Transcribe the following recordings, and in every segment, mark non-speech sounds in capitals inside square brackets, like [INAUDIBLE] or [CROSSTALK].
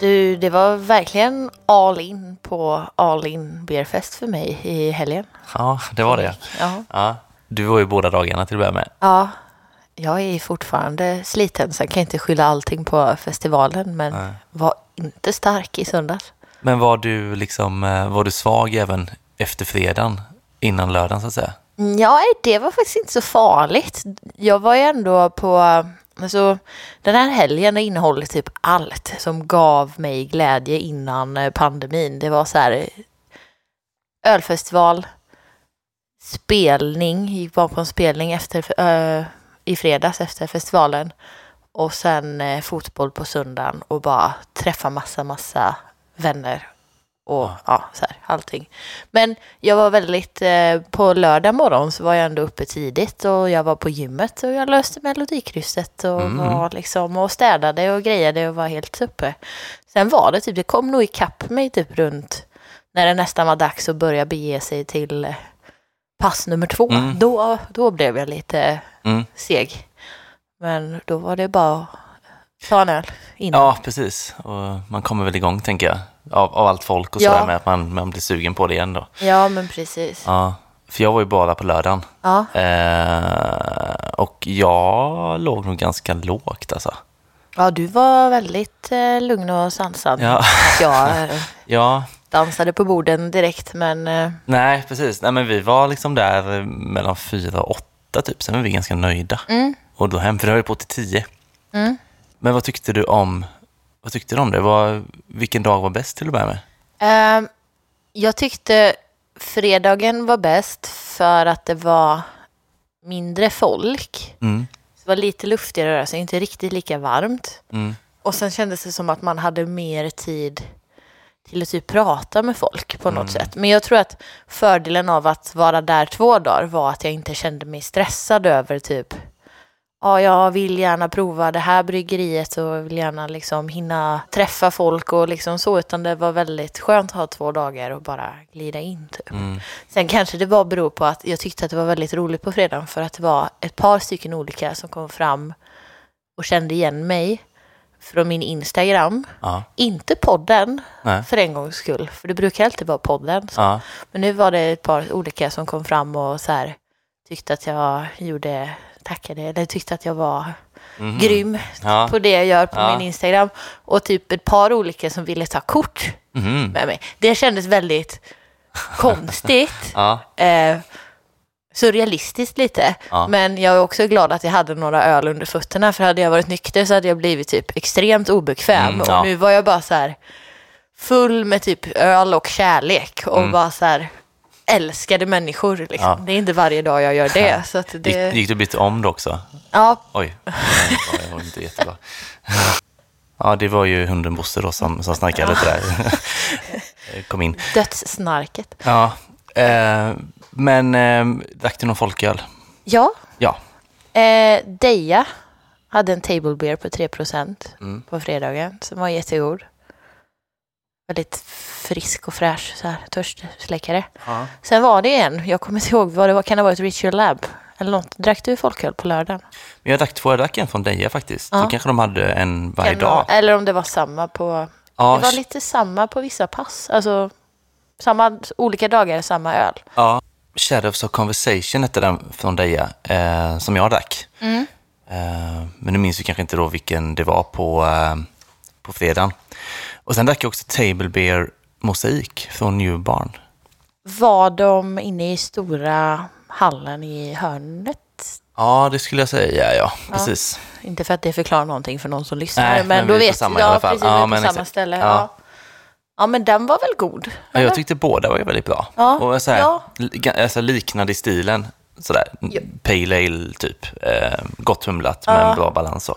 Du, det var verkligen all in på all in beerfest för mig i helgen. Ja, det var det. Ja. Ja. Du var ju båda dagarna till att börja med. ja, jag är fortfarande sliten så jag kan inte skylla allting på festivalen men Nej. var inte stark i söndags. Men var du liksom, eh, var du svag även efter fredagen, innan lördagen så att säga? Ja, det var faktiskt inte så farligt. Jag var ju ändå på, så den här helgen innehåller typ allt som gav mig glädje innan eh, pandemin. Det var så här eh, ölfestival, spelning, gick bara på en spelning efter, ö, i fredags efter festivalen och sen fotboll på söndagen och bara träffa massa, massa vänner och ja, så här, allting. Men jag var väldigt, eh, på lördag morgon så var jag ändå uppe tidigt och jag var på gymmet och jag löste melodikrysset och Mm. var liksom och städade och grejade och var helt uppe. Sen var det typ, det kom nog ikapp mig typ runt när det nästan var dags att börja bege sig till eh, pass nummer två. Mm. Då, då blev jag lite Mm. seg. Men då var det bara ta en öl innan. Ja, precis. Och man kommer väl igång, tänker jag, av, av allt folk och Ja. sådär med att man, man blir sugen på det igen då. Ja, men precis. Ja, för jag var ju bara på lördagen Ja. eh, och jag låg nog ganska lågt alltså. Ja, du var väldigt eh, lugn och sansad. Ja. Jag eh, [LAUGHS] Ja, dansade på borden direkt, men eh, nej precis. Nej, men vi var liksom där eh, mellan fyra och åtta typ, sen var vi ganska nöjda. mm, Och då hem, för det höll på till tio. mm. Men vad tyckte du om, vad tyckte du om det? Vad, vilken dag var bäst till att börja med? Ehm, jag tyckte fredagen var bäst för att det var mindre folk. Mm, Det var lite luftigare rörelse, inte riktigt lika varmt. mm, Och sen kändes det som att man hade mer tid till att typ prata med folk på något Mm. sätt. Men jag tror att fördelen av att vara där två dagar var att jag inte kände mig stressad över typ Ja, jag vill gärna prova det här bryggeriet och vill gärna liksom hinna träffa folk och liksom så, utan det var väldigt skönt att ha två dagar och bara glida in typ. mm, Sen kanske det bara beror på att jag tyckte att det var väldigt roligt på fredagen för att det var ett par stycken olika som kom fram och kände igen mig från min Instagram. ja, Inte podden nej, för en gångs skull, för det brukar alltid vara podden. ja, Men nu var det ett par olika som kom fram och så här, tyckte att jag gjorde, tackade, eller tyckte att jag var mhm. grym Ja, på det jag gör på Ja. min Instagram. Och typ ett par olika som ville ta kort mhm. med mig. Det kändes väldigt konstigt. [LAUGHS] ja, eh, surrealistiskt lite. Ja. Men jag är också glad att jag hade några öl under fötterna. För hade jag varit nykter så hade jag blivit typ extremt obekväm. Mm, ja. Och nu var jag bara så här full med typ öl och kärlek. Och Mm. bara så här älskade människor. Liksom. Ja. Det är inte varje dag jag gör det. Så att Gick, det gick du byta om då också? ja, Oj, det var- inte jättebra. [LAUGHS] Ja, det var ju hunden Bosse då som, som snackade lite där. [LAUGHS] Kom in. dödssnarket. Ja, eh, men eh, drack du någon folköl? Ja, Ja. eh, Deja hade en table beer på 3% Mm. på fredagen som var jättegod. Väldigt frisk och fräsch, så här, törstsläckare. ja. Sen var det en, jag kommer inte ihåg vad det var, kan det ha varit Ritual Lab? Eller något. Drack du folköl på lördagen? Men jag drack två, jag drack en från Deja faktiskt. Ja. Då kanske de hade en varje Kan dag. Eller om det var samma på... Ja, Det var lite samma på vissa pass. Alltså, samma, olika dagar, samma öl. ja. Shadows of Conversation hette den från Deja, eh, som jag drack. Mm. Eh, men nu minns vi kanske inte då vilken det var på, eh, på fredagen. Och sen drack jag också Table Beer Mosaik från New Barn. Var de inne i stora hallen i hörnet? Ja, det skulle jag säga, ja. Precis. Inte för att det förklarar någonting för någon som lyssnar, Nej, men, men då vet samma ja, fall. Precis, Ja, är på men samma exakt. ställe. Ja. Ja. ja, men den var väl god? Ja, jag tyckte båda var väldigt bra. Ja, Och så här, ja. alltså i stilen. Sådär, Ja. pale ale typ. Eh, gott humlat med Ja. en bra balans. Så.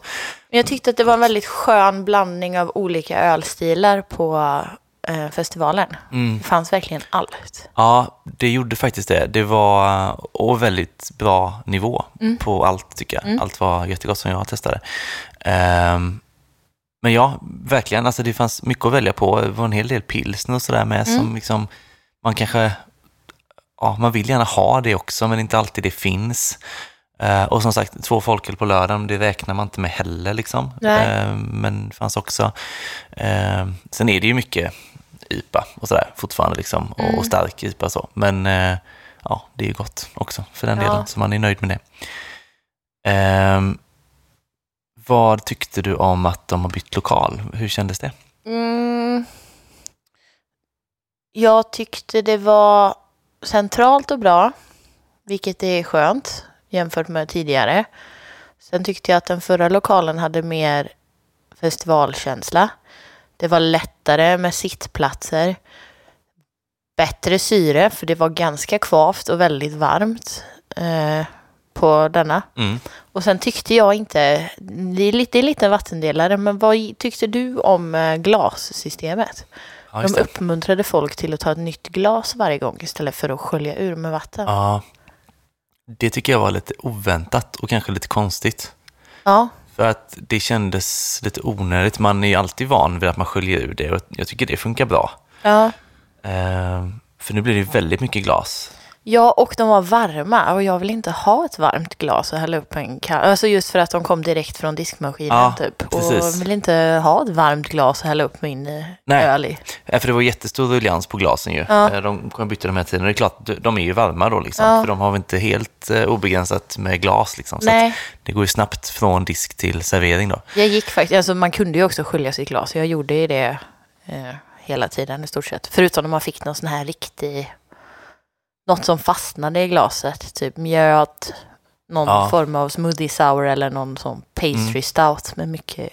Men jag tyckte att det var en väldigt skön blandning av olika ölstilar på eh, festivalen. Mm. Det fanns verkligen allt. Ja, det gjorde faktiskt det. Det var och väldigt bra nivå Mm. på allt tycker jag. Allt var jättegott som jag testade. Ehm, men ja, verkligen. Alltså det fanns mycket att välja på. Det var en hel del pilsner och sådär med Mm. som liksom, man kanske, ja, man vill gärna ha det också men inte alltid det finns. Eh, och som sagt, två folköl på lördagen, det räknar man inte med heller. Liksom. Eh, men det fanns också. Eh, sen är det ju mycket IPA och sådär fortfarande, liksom, och, Mm. och stark IPA så. Men ja, det är ju gott också för den Ja. delen, så man är nöjd med det. Ehm, vad tyckte du om att de har bytt lokal? Hur kändes det? Mm. Jag tyckte det var centralt och bra, vilket är skönt jämfört med tidigare. Sen tyckte jag att den förra lokalen hade mer festivalkänsla. Det var lättare med sittplatser. Bättre syre, för det var ganska kvavt och väldigt varmt eh, på denna. Mm. Och sen tyckte jag inte, det är lite, det är lite en vattendelare, men vad tyckte du om eh, glassystemet? Ja, De uppmuntrade folk till att ta ett nytt glas varje gång istället för att skölja ur med vatten. Ja. Ja, det tycker jag var lite oväntat och kanske lite konstigt. ja. För att det kändes lite onödigt. Man är ju alltid van vid att man sköljer ur det och jag tycker det funkar bra. Ehm, för nu blir det ju väldigt mycket glas. Ja, och de var varma och jag vill inte ha ett varmt glas och hälla upp en kall. Alltså just för att de kom direkt från diskmaskinen Ja, typ. Och precis. jag vill inte ha ett varmt glas och hälla upp min eh, Nej. öl i. Ja, för det var jättestor ruljans på glasen ju. Ja. Eh, De kommer byta de här tiderna. Det är klart, de- är ju varma då liksom. Ja. För de har väl inte helt eh, obegränsat med glas liksom. Så Nej. det går ju snabbt från disk till servering då. Jag gick faktiskt, alltså man kunde ju också skölja sitt glas. Jag gjorde ju det eh, hela tiden i stort sett. Förutom när man fick någon sån här riktig, något som fastnade i glaset. Typ mjöd, någon Ja. form av smoothie sour eller någon sån pastry Mm. stout med mycket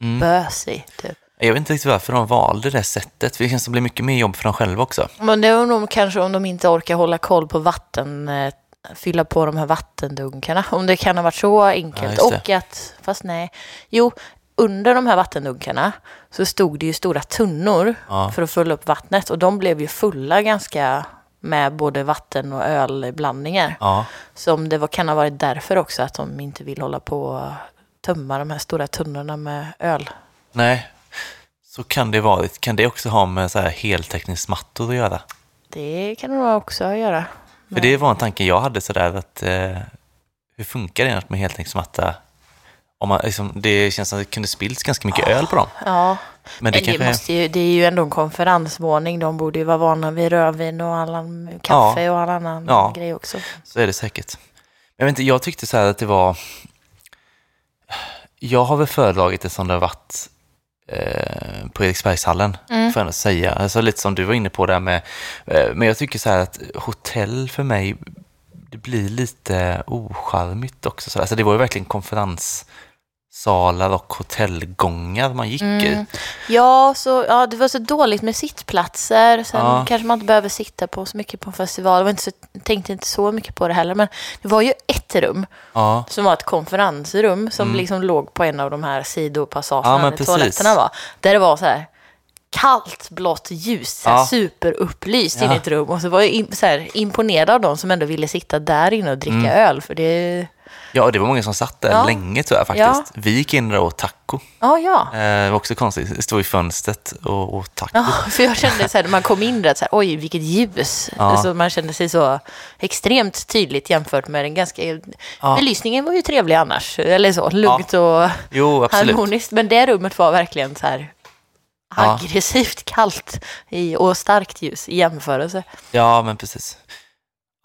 Mm. bös i. Typ. Jag vet inte riktigt varför de valde det sättet. För det känns som det blir mycket mer jobb för dem själva också. Men det är nog kanske om de inte orkar hålla koll på vatten, eh, fylla på de här vattendunkarna. Om det kan ha varit så Ja, enkelt. det. och att, fast nej, jo, under de här vattendunkarna så stod det ju stora tunnor Ja. för att fylla upp vattnet och de blev ju fulla ganska med både vatten och ölblandningar. Ja, Så om det var, kan ha varit därför också att de inte vill hålla på och tömma de här stora tunnorna med öl. nej. Så kan det vara. Kan det också ha med så här heltäckningsmattor att göra? Det kan det nog också göra. För det var en tanke jag hade sådär att eh, hur funkar det med heltäckningsmatta? Om man, liksom, det känns som att det kunde spillts ganska mycket öl på dem. Ja, Men det Men det, måste ju, det är ju ändå en konferensvåning. De borde ju vara vana vid rödvin och all annan kaffe och all annan Ja. grej också. Så är det säkert. Jag, vet inte, jag tyckte så här att det var... Jag har väl föredragit det som det har varit eh, på Eriksbergshallen, Mm. får jag ändå säga. Alltså lite som du var inne på där med... Eh, men jag tycker så här att hotell för mig, det blir lite ocharmigt också. Så, alltså det var ju verkligen konferenssalar och hotellgångar man gick i. Mm. Ja, så, ja, det var så dåligt med sittplatser. Sen Ja. kanske man inte behöver sitta på så mycket på en festival. Jag var inte så, tänkte inte så mycket på det heller. Men det var ju ett rum Ja, som var ett konferensrum som Mm. liksom låg på en av de här sidopassagerna Ja, där toaletterna var. Där det var så här kallt blått ljus, Ja. superupplyst Ja. in i ett rum. Och så var jag in, så här, imponerad av de som ändå ville sitta där inne och dricka Mm. öl. För det, ja, det var många som satt där Ja. länge tror jag faktiskt. Vi gick in där och åt taco. ja, ja. Eh, det var också konstigt. Stod i fönstret och åt taco. Ja, för jag kände så här, när man kom in där, så här, oj vilket ljus. Ja. Alltså, man kände sig så extremt tydligt jämfört med den ganska... Ja. Belysningen var ju trevlig annars, eller så, lugnt och Jo, harmoniskt. Men det rummet var verkligen så här Ja. aggressivt kallt i, och starkt ljus i jämförelse. Ja, men precis.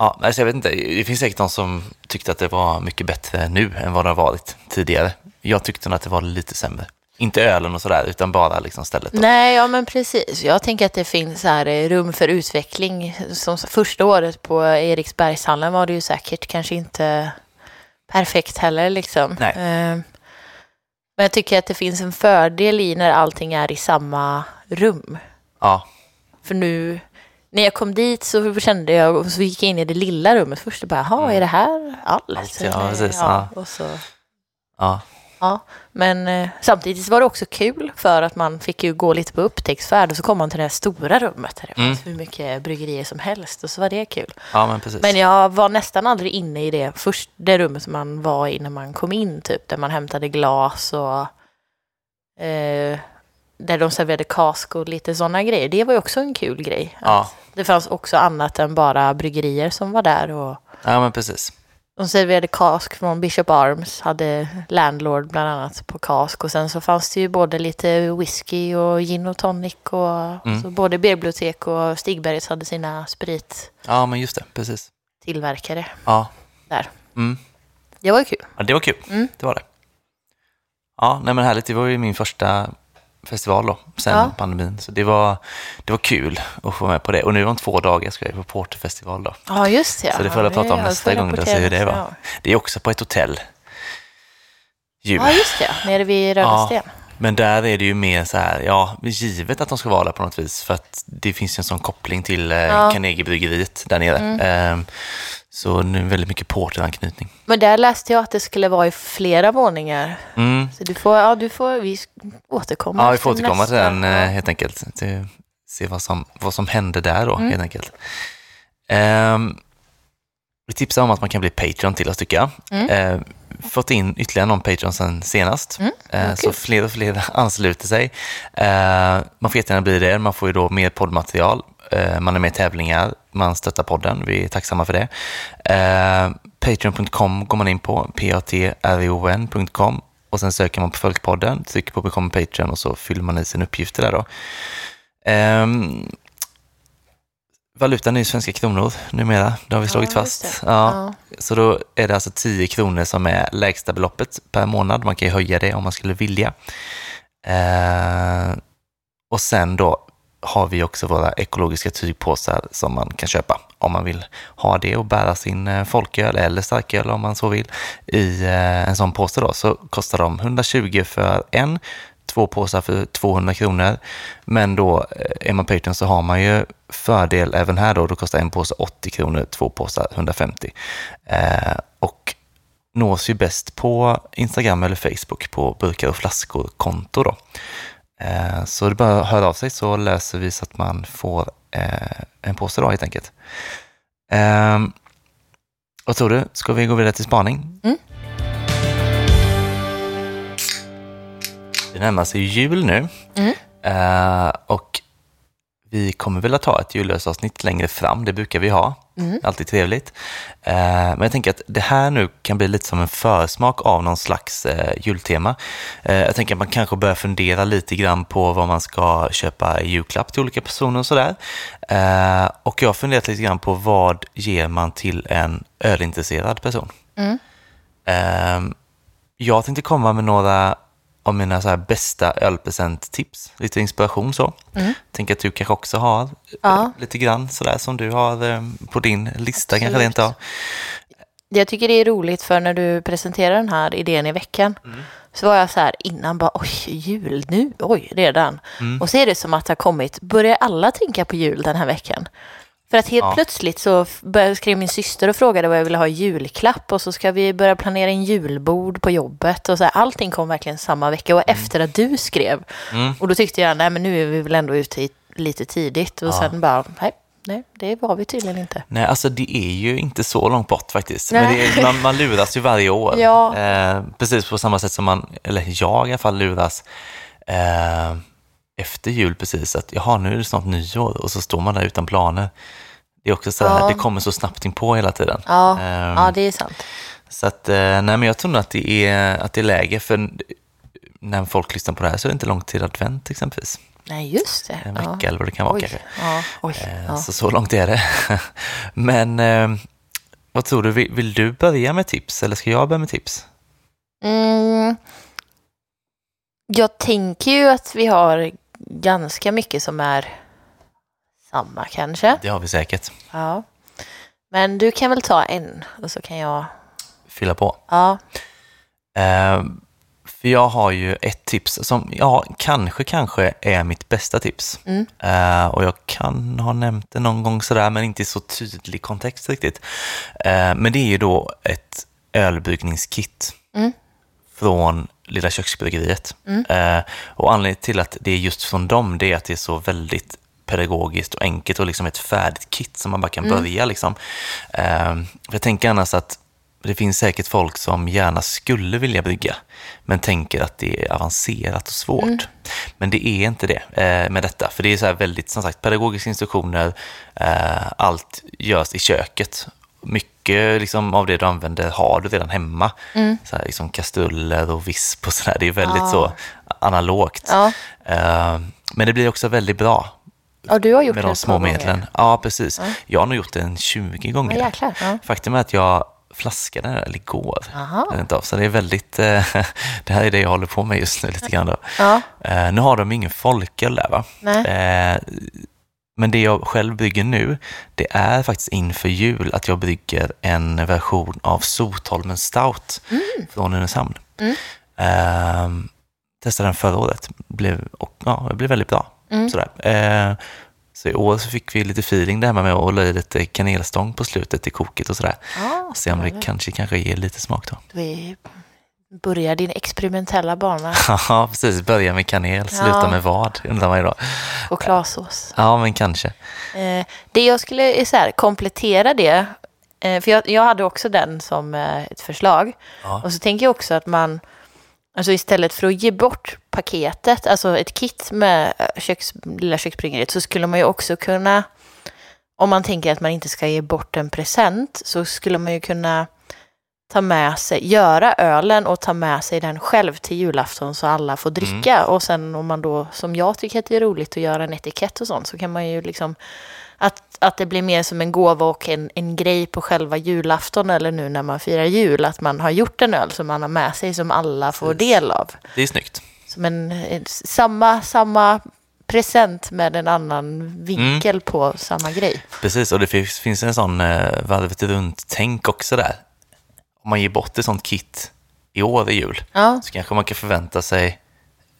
Ja, alltså jag vet inte. Det finns säkert de som tyckte att det var mycket bättre nu än vad det har varit tidigare. Jag tyckte nog att det var lite sämre. Inte ölen och sådär, utan bara liksom stället. Då. Nej, ja men precis. Jag tänker att det finns här eh, rum för utveckling. Som första året på Eriksbergshallen var det ju säkert kanske inte perfekt heller liksom. Nej. Eh, Men jag tycker att det finns en fördel i när allting är i samma rum. Ja, För nu, när jag kom dit så kände jag, och så gick jag in i det lilla rummet först och bara, jaha, är det här allt? Allt, ja, precis, ja. Och så, ja, ja. Men eh, samtidigt var det också kul för att man fick ju gå lite på upptäcktsfärd och så kom man till det här stora rummet där det Mm. fanns hur mycket bryggerier som helst och så var det kul. ja men precis. Men jag var nästan aldrig inne i det, först, det rummet som man var i när man kom in typ, där man hämtade glas och eh, där de serverade kask och lite sådana grejer. Det var ju också en kul grej. Ja, Det fanns också annat än bara bryggerier som var där och, ja, men precis. De serverade kask från Bishop Arms, hade Landlord bland annat på kask. Och sen så fanns det ju både lite whisky och gin och tonic. Och, Mm. så både Bibliotek och Stigbergets hade sina sprittillverkare Ja, men just det, precis. Ja. där. Mm. Det var ju kul. Ja, det var kul. Mm. Det var det. Ja, nej men härligt. Det var ju min första festival då, sen Ja. pandemin. Så det var, det var kul att få med på det. Och nu om två dagar ska jag på Porterfestival då. Ja, just det. Så det får jag prata om nästa får gång då, så hur det var. Det är också på ett hotell. Ju. Ja, just det. Nere vid Röda Ja. Sten. Men där är det ju mer så här, ja, givet att de ska vara där på något vis. För att det finns en sån koppling till eh, Ja. Carnegiebryggeriet där nere. Mm. Ehm, så nu väldigt mycket porteranknytning. Men där läste jag att det skulle vara i flera våningar. Mm. Så du får, ja, du får, vi Ja, återkommer. vi efter får återkomma till den eh, helt enkelt. Till, se vad som, vad som hände där då, Mm. helt enkelt. Ehm, vi tipsar om att man kan bli Patreon till oss tycker jag. Mm. Ehm, fått in ytterligare någon Patreon sen senast. Mm, vad så fler och fler [LAUGHS] ansluter sig. Ehm, man får jättegärna bli det. Man får ju då mer poddmaterial. Ehm, man är med i tävlingar. Man stöttar podden. Vi är tacksamma för det. Ehm, Patreon.com går man in på. p-a-t-r-o-n.com och sen söker man på Folkpodden, trycker på Become Patreon och så fyller man i sina uppgifter där då. Ehm, valutan är ju svenska kronor numera, det har vi slagit Ja, fast. Ja, Ja. Så då är det alltså 10 kronor som är lägsta beloppet per månad. Man kan ju höja det om man skulle vilja. Ehm, och sen då har vi också våra ekologiska tygpåsar som man kan köpa om man vill ha det och bära sin eh, folköl eller starköl om man så vill i eh, en sån påse då så kostar de 120 för en, två påsar för 200 kronor. Men då eh, är man Patreon så har man ju fördel även här då, då kostar en påse 80 kronor, två påsar 150. Eh, och nås ju bäst på Instagram eller Facebook på burkar och flaskor-konto då. Eh, Så det är bara att höra av sig så löser vi så att man får eh, en påse då helt enkelt. Eh, vad tror du? Ska vi gå vidare till spaning? Mm. Det närmar sig jul nu Mm. Eh, och vi kommer väl att ha ett jullösavsnitt längre fram, det brukar vi ha. Mm. Alltid trevligt. Eh, men jag tänker att det här nu kan bli lite som en försmak av någon slags eh, jultema. Jag tänker att man kanske börjar fundera lite grann på vad man ska köpa i julklapp till olika personer och sådär. Och jag har funderat lite grann på vad ger man till en ölintresserad person? Mm. Jag tänkte komma med några av mina så här bästa ölpresenttips, lite inspiration så. Mm. Tänker att du kanske också har Ja. eh, lite grann sådär som du har eh, på din lista kanske Absolut. rent av. Jag tycker det är roligt för när du presenterar den här idén i veckan Mm. så var jag så här innan bara oj, jul nu, oj, redan. Mm. Och så är det som att det har kommit, börjar alla tänka på jul den här veckan? För att helt Ja. plötsligt så började skrev min syster och frågade vad jag ville ha i julklapp och så ska vi börja planera en julbord på jobbet och så här, allting kom verkligen samma vecka och efter att du skrev. Mm. Och då tyckte jag, nej men nu är vi väl ändå ute lite tidigt och Ja. sen bara, nej, nej, det var vi tydligen inte. Nej, alltså det är ju inte så långt bort faktiskt. Men Nej. det är, man, man luras ju varje år. Ja. Eh, precis på samma sätt som man, eller jag i alla fall, luras eh, efter jul precis. Att jaha, nu är det snart nyår och så står man där utan planer. Det är också så här, Ja. det kommer så snabbt in på hela tiden. Ja, Ehm, ja det är sant. Så att, eh, nej men jag tror nog att det är, att det är läge för när folk lyssnar på det här så är det inte långt till advent exempelvis. Nej, just det. En ja. vecka eller vad det kan vara Oj, kanske. ja, oj, Eh, ja. Så, så långt är det. [LAUGHS] Men eh, vad tror du, vill, vill du börja med tips eller ska jag börja med tips? Mm, jag tänker ju att vi har ganska mycket som är samma kanske. Det har vi säkert. Ja. Men du kan väl ta en och så kan jag... Fylla på. Ja, Eh, för jag har ju ett tips som, ja, kanske, kanske är mitt bästa tips. Mm. Eh, och jag kan ha nämnt det någon gång sådär, men inte i så tydlig kontext riktigt. Eh, men det är ju då ett ölbryggningskit Mm. från Lilla Köksbryggeriet. Mm. Eh, och anledningen till att det är just från dem, det är att det är så väldigt pedagogiskt och enkelt och liksom ett färdigt kit som man bara kan Mm. börja. Liksom. Eh, jag tänker annars att det finns säkert folk som gärna skulle vilja brygga, men tänker att det är avancerat och svårt. Mm. Men det är inte det eh, med detta, för det är så här väldigt, som sagt, pedagogiska instruktioner, eh, allt görs i köket. Mycket mycket liksom, av det du använder har du redan hemma. Mm. Så här, liksom kastruller och visp och sådär. Det är väldigt Ah. så analogt. Ja. Eh, men det blir också väldigt bra ja, du har gjort med det de små medlen. Ja, precis. Ja. Jag har nog gjort det en 20 gånger. Ja. Faktum är att jag flaskade den öl igår. Aha. Så det är väldigt, eh, [LAUGHS] det här är det jag håller på med just nu lite grann då. Ja, Eh, nu har de ingen folköl där va? nej. Eh, men det jag själv brygger nu, det är faktiskt inför jul att jag brygger en version av Sotholmen Stout från Nynäshamn. Mm. Eh, testade den förra året, blev, och, ja, det blev väldigt bra. Mm. Sådär. Eh, så i år så fick vi lite feeling där med att hålla i lite kanelstång på slutet i koket och sådär. Ja, Se om det kanske, kanske ger lite smak då. Vi börjar din experimentella bana. [LAUGHS] Ja, precis. Börja med kanel, sluta Ja. med vad, undrar man ju då. Chokladsås. Ja, men kanske. Eh, det jag skulle eh, så här, komplettera det, eh, för jag, jag hade också den som ett förslag. Ja. Och så tänker jag också att man, alltså istället för att ge bort paketet, alltså ett kit med köks, lilla köksbryggeriet, så skulle man ju också kunna, om man tänker att man inte ska ge bort en present, så skulle man ju kunna ta med sig, göra ölen och ta med sig den själv till julafton så alla får dricka. Och sen om man då, som jag tycker att det är roligt att göra en etikett och sånt, så kan man ju liksom att, att det blir mer som en gåva och en, en grej på själva julafton eller nu när man firar jul, att man har gjort en öl som man har med sig som alla får del av. Det är snyggt. Som en, samma, samma present med en annan vinkel på samma grej. Precis, och det finns, finns en sån eh, varvet runt-tänk också där. Om man ger bort ett sånt kit i år i jul Ja, så kanske man kan förvänta sig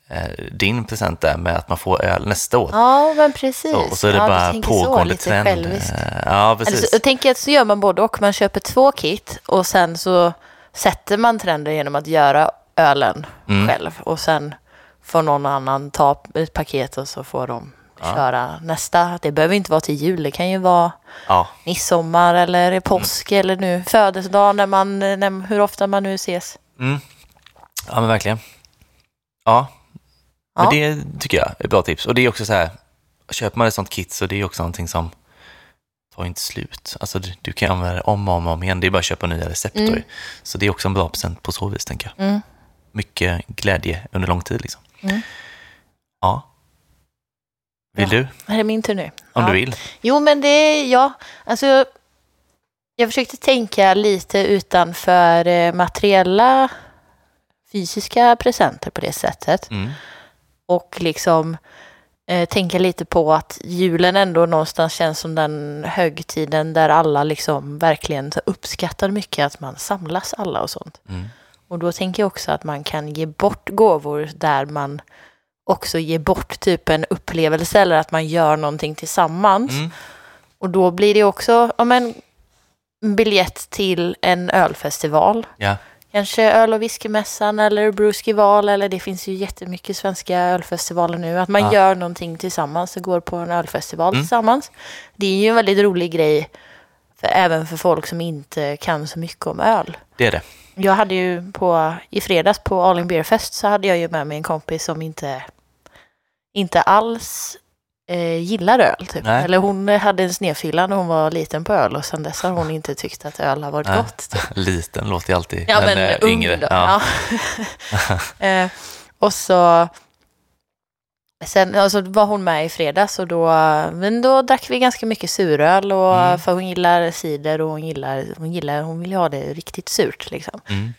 eh, din present där med att man får öl nästa år. ja men precis. Så, och så är det ja, bara så, pågående lite trend. Ja, precis. så, jag tänker att så gör man både och. Man köper två kit och sen så sätter man trenden genom att göra ölen Mm. själv. Och sen får någon annan ta ett paket och så får de Ja. köra nästa. Det behöver inte vara till jul. Det kan ju vara Ja, midsommar eller påsk eller nu födelsedag när man, när, hur ofta man nu ses. mm. ja men verkligen. Ja, men Ja. det tycker jag är ett bra tips. Och det är också så här, köper man ett sånt kit så det är också någonting som tar inte slut. Alltså du, du kan använda det om och om, om igen. Det är bara att köpa nya recept. Mm. Så det är också en bra present på så vis, tänker jag. Mm. Mycket glädje under lång tid liksom. Mm. Ja. Vill Ja. du? Är det min tur nu? Om Ja. du vill. Jo, men det är ja. Alltså, jag försökte tänka lite utanför eh, materiella fysiska presenter på det sättet. Mm. Och liksom eh, tänka lite på att julen ändå någonstans känns som den högtiden där alla liksom verkligen uppskattar mycket att man samlas alla och sånt. Mm. Och då tänker jag också att man kan ge bort gåvor där man också ger bort typ en upplevelse eller att man gör någonting tillsammans. Mm. Och då blir det också om en biljett till en ölfestival. Ja. Kanske öl och whiskymässan eller Bruskival eller det finns ju jättemycket svenska ölfestivaler nu. Att man Ja. gör någonting tillsammans och går på en ölfestival Mm. tillsammans. Det är ju en väldigt rolig grej för, även för folk som inte kan så mycket om öl. Det är det. Jag hade ju på, i fredags på All In Beer Fest så hade jag ju med mig en kompis som inte, inte alls eh, gillar öl. Typ. Nej. Eller hon hade en snedfylla när hon var liten på öl och sen dess har hon inte tyckt att öl har varit Nej. gott. Typ. [LAUGHS] Liten låter ju alltid. Ja, men, ung yngre. då. Ja. Ja. [LAUGHS] [LAUGHS] eh, och så sen alltså, var hon med i fredags och då, men då drack vi ganska mycket suröl och, Mm. för hon gillar cider och hon gillar, hon gillar, hon vill ha det riktigt surt liksom. Mm.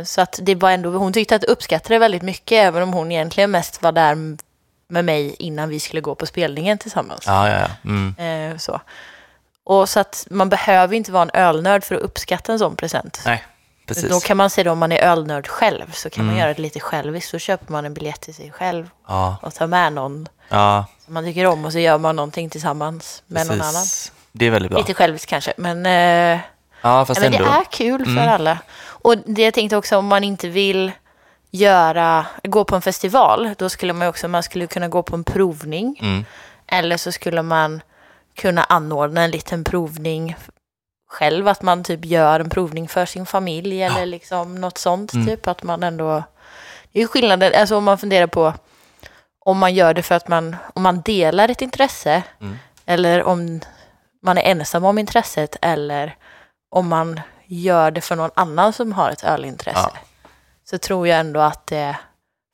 Eh, Så att det var ändå, hon tyckte att uppskattade det väldigt mycket, även om hon egentligen mest var där med mig innan vi skulle gå på spelningen tillsammans. Ja, ja, ja. Mm. Eh, så. Och så att man behöver inte vara en ölnörd för att uppskatta en sån present. Nej, precis. Då kan man se det om man är ölnörd själv, så kan man Mm. göra det lite själviskt. Så köper man en biljett till sig själv Ja, och tar med någon ja som man tycker om och så gör man någonting tillsammans med någon annan. precis. Det är väldigt bra. Lite själviskt kanske, men eh, Ja, fast men ändå. det är kul för Mm. alla. Och det jag tänkte också om man inte vill göra, gå på en festival, då skulle man också, man skulle kunna gå på en provning. Mm. Eller så skulle man kunna anordna en liten provning själv, att man typ gör en provning för sin familj eller liksom något sånt, Mm. typ att man ändå... Det är ju skillnaden, alltså om man funderar på om man gör det för att man, om man delar ett intresse Mm. eller om man är ensam om intresset eller om man gör det för någon annan som har ett ölintresse Ja. Så tror jag ändå att det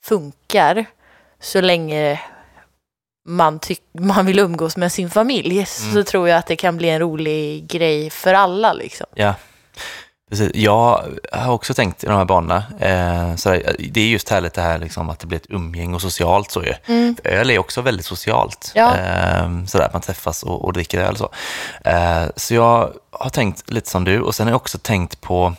funkar så länge man, tyck- man vill umgås med sin familj så Mm. tror jag att det kan bli en rolig grej för alla liksom. Ja, precis. Jag har också tänkt i de här banorna. Eh, sådär, det är just härligt det här liksom, att det blir ett umgänge och socialt. Så ju. För Öl är också väldigt socialt. Ja. Eh, sådär, man träffas och, och dricker öl. Så. Eh, så jag har tänkt lite som du och sen har jag också tänkt på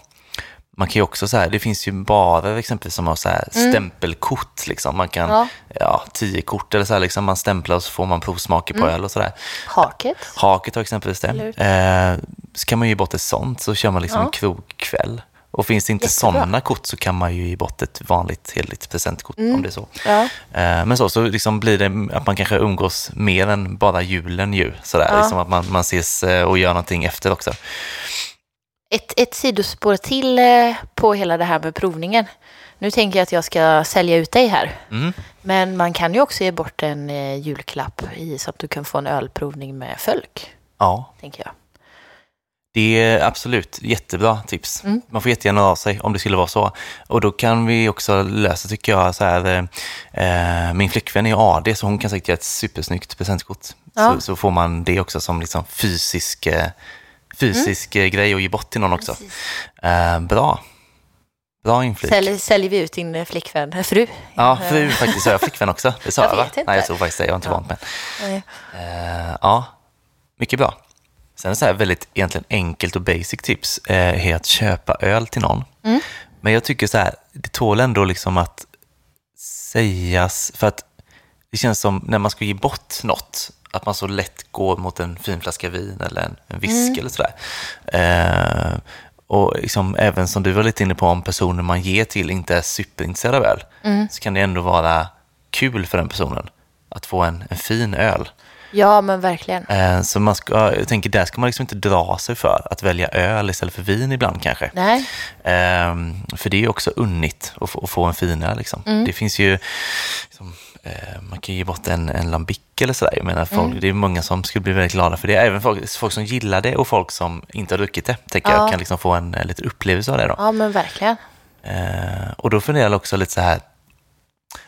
man kan ju också så här, det finns ju barer exempelvis som har så här stämpelkort. Liksom. Man kan, Ja. ja. tio kort eller så här, liksom, man stämplar och så får man provsmaker på öl och sådär. Haket. Haket har exempelvis det. Eh, så kan man ju ge bort ett sånt så kör man liksom Ja. en krogkväll. Och finns det inte sådana kort så kan man ju ge bort ett vanligt heligt presentkort Mm. om det är så. Ja. Eh, men så, så liksom blir det att man kanske umgås mer än bara julen ju. Sådär, Ja. liksom att man, man ses eh, och gör någonting efter också. Ett, ett sidospår till eh, på hela det här med provningen. Nu tänker jag att jag ska sälja ut dig här. Mm. Men man kan ju också ge bort en eh, julklapp i, så att du kan få en ölprovning med folk, Ja, tänker jag. det är absolut jättebra tips. Mm. Man får jättegärna av sig om det skulle vara så. Och då kan vi också lösa, tycker jag, så här, eh, min flickvän är AD, så hon kan säkert göra ett supersnyggt presentkort. Ja. Så, så får man det också som liksom fysisk, eh, fysisk eh, grej att ge bort till någon också. Eh, bra. Bra inflik. Sälj, säljer vi ut din eh, flickvän, fru? Ja, fru faktiskt. Har jag flickvän också? Det sa Jag jag, va? inte. Nej, jag tror faktiskt det. Jag har inte Ja. vant med. Nej. Eh, ja, mycket bra. Sen är så här väldigt egentligen enkelt och basic tips eh, är att köpa öl till någon. Mm. Men jag tycker så här, det tål ändå liksom att sägas, för att det känns som när man ska ge bort något, att man så lätt går mot en fin flaska vin eller en, en whisky Mm. eller sådär. Eh, och liksom, även som du var lite inne på, om personer man ger till inte är superintresserade av öl, Mm. så kan det ändå vara kul för den personen att få en, en fin öl. Ja, men verkligen. Eh, Så man ska, jag tänker, där ska man liksom inte dra sig för att välja öl istället för vin ibland kanske. Nej, Ehm, för det är ju också unnigt att få, att få en fin öl. Liksom. Mm. Det finns ju, liksom, eh, man kan ge bort en, en lambic eller sådär. Jag menar, folk, Mm. Det är många som skulle bli väldigt glada för det. Även folk, folk som gillar det och folk som inte har druckit det, tänker Ja. jag, kan liksom få en eh, liten upplevelse av det. Då. ja men verkligen. Och då funderar jag också lite så här,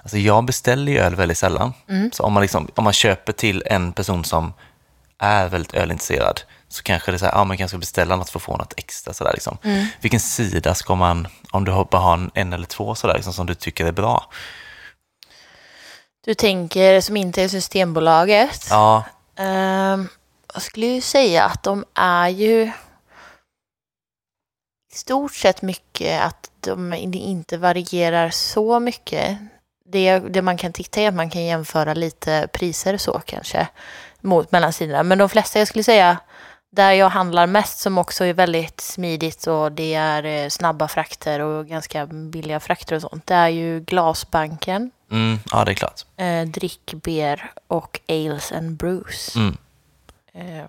alltså jag beställer ju öl väldigt sällan. Mm. Så om man, liksom, om man köper till en person som är väldigt ölintresserad så kanske det är så här, ja man kanske ska beställa något för att få något extra. Så där, liksom. Mm. Vilken sida ska man, om du bara har en, eller två så där, liksom, som du tycker är bra? Du tänker som inte är Systembolaget. Ja, Ehm, jag skulle ju säga att de är ju i stort sett mycket att de inte varierar så mycket. Det, det man kan titta är att man kan jämföra lite priser så kanske mot mellan sidorna. Men de flesta jag skulle säga där jag handlar mest som också är väldigt smidigt och det är eh, snabba frakter och ganska billiga frakter och sånt. Det är ju Glasbanken, mm, ja det är klart. eh, Drickber och Ales and Brews. Mm, Eh,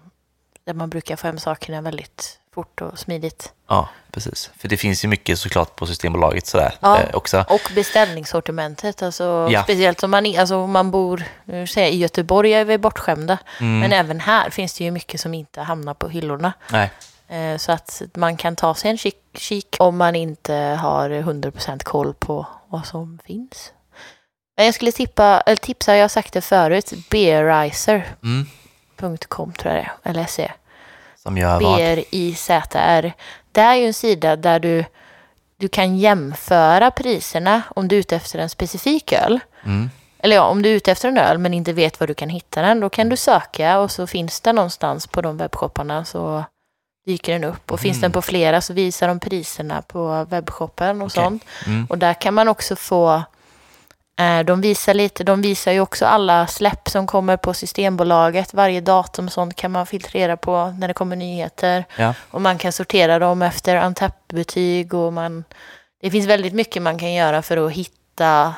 där man brukar få hem sakerna väldigt fort och smidigt. ja, precis. För det finns ju mycket såklart på Systembolaget sådär Ja. eh, också. Och beställningssortimentet, alltså Ja. speciellt om man, är- alltså, om man bor, nu säger jag, i Göteborg är vi bortskämda, Mm, men även här finns det ju mycket som inte hamnar på hyllorna. nej, Eh, så att man kan ta sig en kik, kik om man inte har 100% koll på vad som finns. Men jag skulle tippa, eller tipsa, jag har sagt det förut, beerriser.com mm, tror jag det är, eller SE. Som gör vad? B-R-I-Z-R. Det är ju en sida där du, du kan jämföra priserna om du är ute efter en specifik öl. Mm, Eller ja, om du är ute efter en öl men inte vet var du kan hitta den, då kan du söka och så finns den någonstans på de webbshopparna så dyker den upp. Och finns Mm. den på flera så visar de priserna på webbshoppen och Okej. sånt. mm, Och där kan man också få de visar, lite, de visar ju också alla släpp som kommer på Systembolaget. Varje datum och sånt kan man filtrera på när det kommer nyheter. ja, Och man kan sortera dem efter Antapp-betyg. Det finns väldigt mycket man kan göra för att hitta,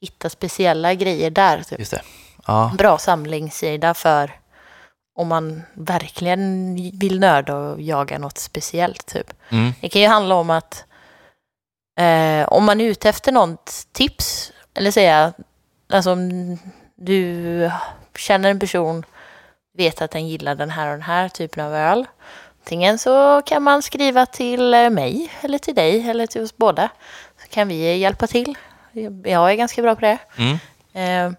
hitta speciella grejer där. Typ. just det. Ja, Bra samlingssida för om man verkligen vill nörda och jaga något speciellt. Typ. mm, Det kan ju handla om att eh, om man är ute efter något tips, eller säga, alltså om du känner en person, vet att den gillar den här och den här typen av öl, Antingen så kan man skriva till eh, mig eller till dig eller till oss båda. Så kan vi hjälpa till. Jag är ganska bra på det. Mm. Eh,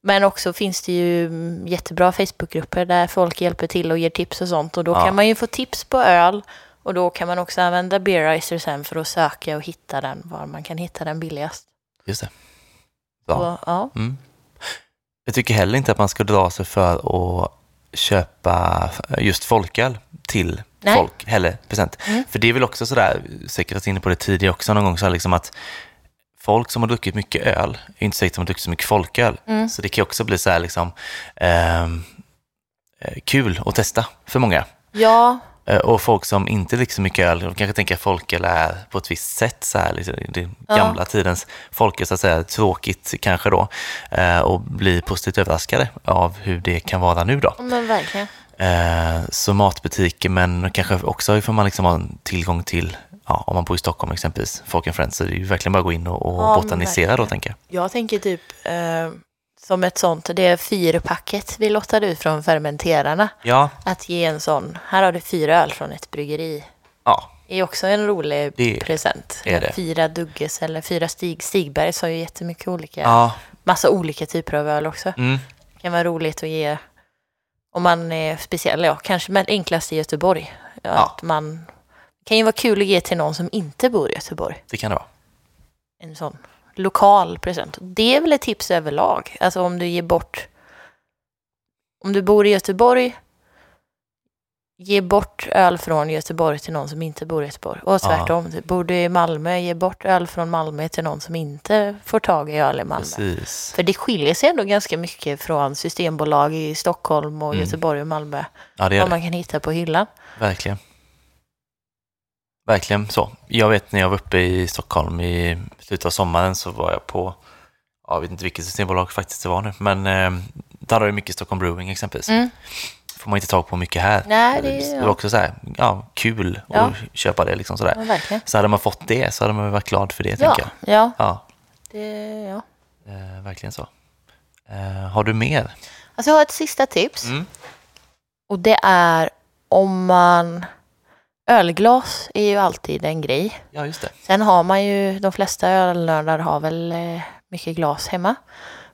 Men också finns det ju jättebra Facebookgrupper där folk hjälper till och ger tips och sånt. Och då Ja. kan man ju få tips på öl. Och då kan man också använda Beerizer sen för att söka och hitta den, var man kan hitta den billigast. Just det. Bra. Ja. Mm. Jag tycker heller inte att man ska dra sig för att köpa just folköl till Nej. folk heller present. Mm. För det är väl också sådär, säkert varit inne på det tidigare också någon gång, så här liksom att folk som har druckit mycket öl är inte säkert att de har druckit så mycket folköl. Mm. Så det kan också bli så här liksom ehm, eh, kul att testa för många. ja, Och folk som inte dricker så mycket öl, de kanske tänker att folköl är på ett visst sätt, så här, liksom, det Ja. gamla tidens folköl, så att säga, tråkigt kanske då, eh, och blir positivt överraskade av hur det kan vara nu då. men verkligen. Eh, Så matbutiker, men kanske också får man liksom ha tillgång till, ja, om man bor i Stockholm exempelvis, Folk and Friends, så det är ju verkligen bara att gå in och, och Ja, botanisera då, tänker jag. Jag tänker typ eh, som ett sånt, det är fyrpacket vi lottade ut från fermenterarna. Ja, Att ge en sån, här har du fyra öl från ett bryggeri. ja, är också en rolig Det present. är det. Fyra Dugges eller fyra Stig. Stigbergs har ju jättemycket olika, ja, massa olika typer av öl också. mm, Det kan vara roligt att ge, om man är speciell, ja, kanske med enklast i Göteborg. Ja, Ja. Att man, det kan ju vara kul att ge till någon som inte bor i Göteborg. det kan det vara. En sån lokal present. Det är väl ett tips överlag. Alltså om du ger bort, om du bor i Göteborg, ge bort öl från Göteborg till någon som inte bor i Göteborg. Och tvärtom, bor du i Malmö, ge bort öl från Malmö till någon som inte får tag i öl i Malmö. Precis. För det skiljer sig ändå ganska mycket från systembolag i Stockholm och Mm. Göteborg och Malmö. Ja, det Vad det. man kan hitta på hyllan. Verkligen. Verkligen så. Jag vet när jag var uppe i Stockholm i slutet av sommaren så var jag på, ja, jag vet inte vilket systembolag faktiskt det var nu, men eh, där har du mycket Stockholm Brewing exempelvis. Mm. får man inte tag på mycket här. Nej, det- var också så här, ja, kul Ja. att köpa det liksom sådär. Ja. Så hade man fått det så hade man varit glad för det, Ja, tänker jag. ja, Ja, det, ja. eh, verkligen så. Eh, har du mer? Alltså jag har ett sista tips. Mm. Och det är om man... Ölglas är ju alltid en grej. Ja, just det. Sen har man ju, de flesta ölnördar har väl eh, mycket glas hemma.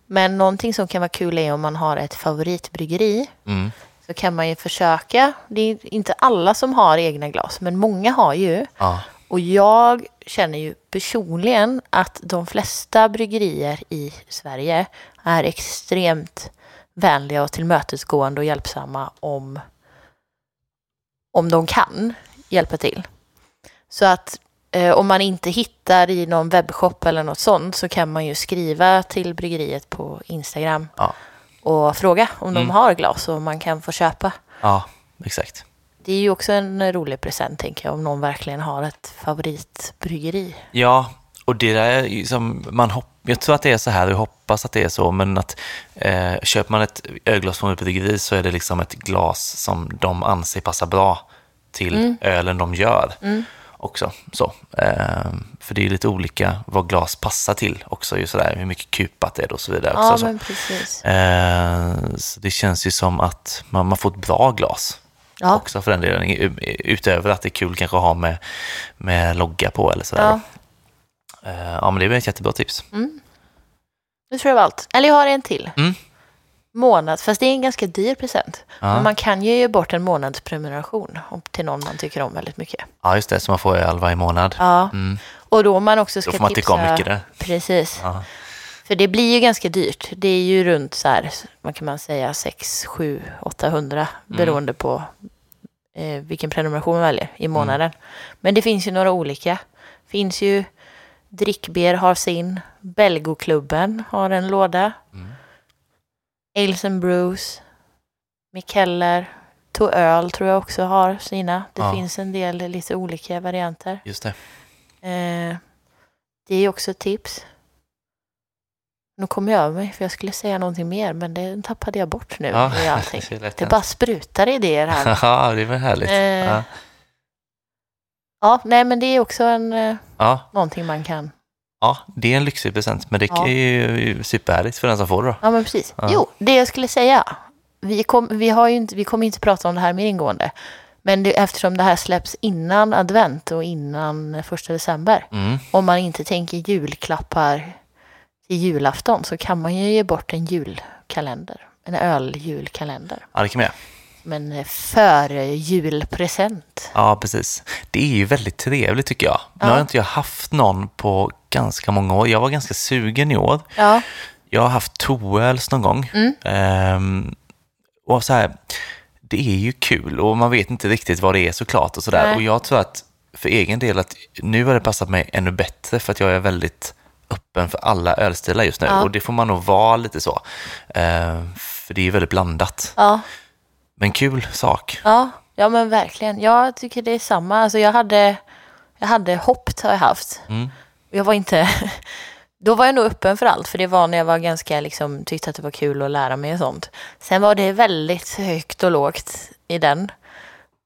Men någonting som kan vara kul är om man har ett favoritbryggeri. Mm. Så kan man ju försöka, det är inte alla som har egna glas, men många har ju. Ja, Och jag känner ju personligen att de flesta bryggerier i Sverige är extremt vänliga och tillmötesgående och hjälpsamma om, om de kan hjälpa till. Så att eh, om man inte hittar i någon webbshop eller något sånt så kan man ju skriva till bryggeriet på Instagram Ja. och fråga om Mm. de har glas och man kan få köpa. ja exakt. Det är ju också en rolig present tänker jag om någon verkligen har ett favoritbryggeri. Ja, och det där är som man hopp, jag tror att det är så här, jag hoppas att det är så, men att eh, köper man ett ölglas från ett bryggeri så är det liksom ett glas som de anser passar bra till Mm. ölen de gör Mm. också. Så, eh, för det är lite olika vad glas passar till också, ju sådär, hur mycket kupat det är och så vidare. Också, Ja, så. men precis. Eh, så det känns ju som att man, man får ett bra glas Ja, också för den delen, utöver att det är kul kanske att ha med, med logga på eller sådär. ja. då. Eh, Ja, men det är ett jättebra tips. Mm. Det tror jag var allt. Eller jag har en till. Mm. Månad, fast det är en ganska dyr present. Ja, Men man kan ju ge bort en månadsprenumeration till någon man tycker om väldigt mycket. ja just det, så man får öl varje månad. Ja, Mm. och då man också ska Då får man tycka om mycket där. Precis. Ja. För det blir ju ganska dyrt. Det är ju runt så här, vad kan man säga, 6, 7, 800 Mm. beroende på eh, vilken prenumeration man väljer i månaden. Men det finns ju några olika. finns ju Drickber har sin, Belgoklubben har en låda, Mm. Ales and Brews, Mikeller, To Öl tror jag också har sina. Det Ja. finns en del lite olika varianter. Just det. Eh, det är också ett tips. Nu kommer jag över mig för jag skulle säga någonting mer men det tappade jag bort nu Ja, i [LAUGHS] allting. det Det bara sprutar idéer här. [LAUGHS] Ja, det är väl härligt. Eh. Ja. Ja, nej men det är också en, eh, Ja, någonting man kan. Ja, det är en lyxig present, men det Ja. är ju superhärligt för den som får det då. Ja men precis. Ja. Jo, det jag skulle säga. Vi, kom, vi, har inte, vi kommer inte prata om det här mer ingående. Men det, eftersom det här släpps innan advent och innan första december. Mm. Om man inte tänker julklappar till julafton så kan man ju ge bort en julkalender. En öljulkalender. Ja, det kan man göra. Men för julpresent. Ja, precis. Det är ju väldigt trevligt tycker jag. Nu Ja. har inte jag haft någon på ganska många år. Jag var ganska sugen i år. Ja, Jag har haft toöls någon gång. Mm. Ehm, och så här, det är ju kul och man vet inte riktigt vad det är såklart och sådär. Och jag tror att för egen del att nu har det passat mig ännu bättre för att jag är väldigt öppen för alla ölstilar just nu. Ja. Och det får man nog vara lite så. Ehm, för det är ju väldigt blandat. ja, Men kul sak. ja, ja men verkligen. Jag tycker det är samma. Alltså jag hade, jag hade hoppt har jag haft. Mm. Jag var inte... [LAUGHS] Då var jag nog öppen för allt, för det var när jag var ganska, liksom, tyckte att det var kul att lära mig och sånt. Sen var det väldigt högt och lågt i den.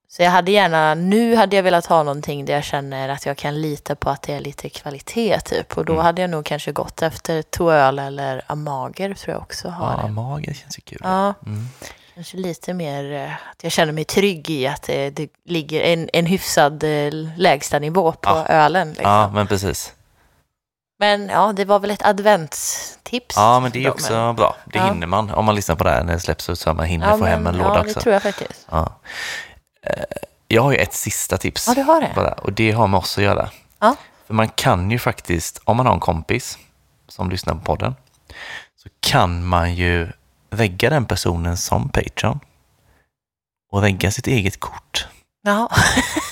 Så jag hade gärna, nu hade jag velat ha någonting där jag känner att jag kan lita på att det är lite kvalitet typ. Och då Mm. hade jag nog kanske gått efter Toöl eller Amager tror jag också har Ja, det. magen känns ju kul. Ja, Mm. kanske lite mer eh, att jag känner mig trygg i att det, det ligger en, en hyfsad eh, lägstanivå på Ja. ölen. Liksom. Ja, men precis. Men ja, det var väl ett adventstips. Ja, men det är också men- bra. Det Ja. hinner man. Om man lyssnar på det här när det släpps ut så man hinner Ja, få hem men- en låda ja, också. det tror jag faktiskt. Ja. Eh, Jag har ju ett sista tips. Ja, du har det? Bara, och det har med oss att göra. Ja. För man kan ju faktiskt, om man har en kompis som lyssnar på podden, så kan man ju regga den personen som Patreon och regga sitt eget kort. Ja.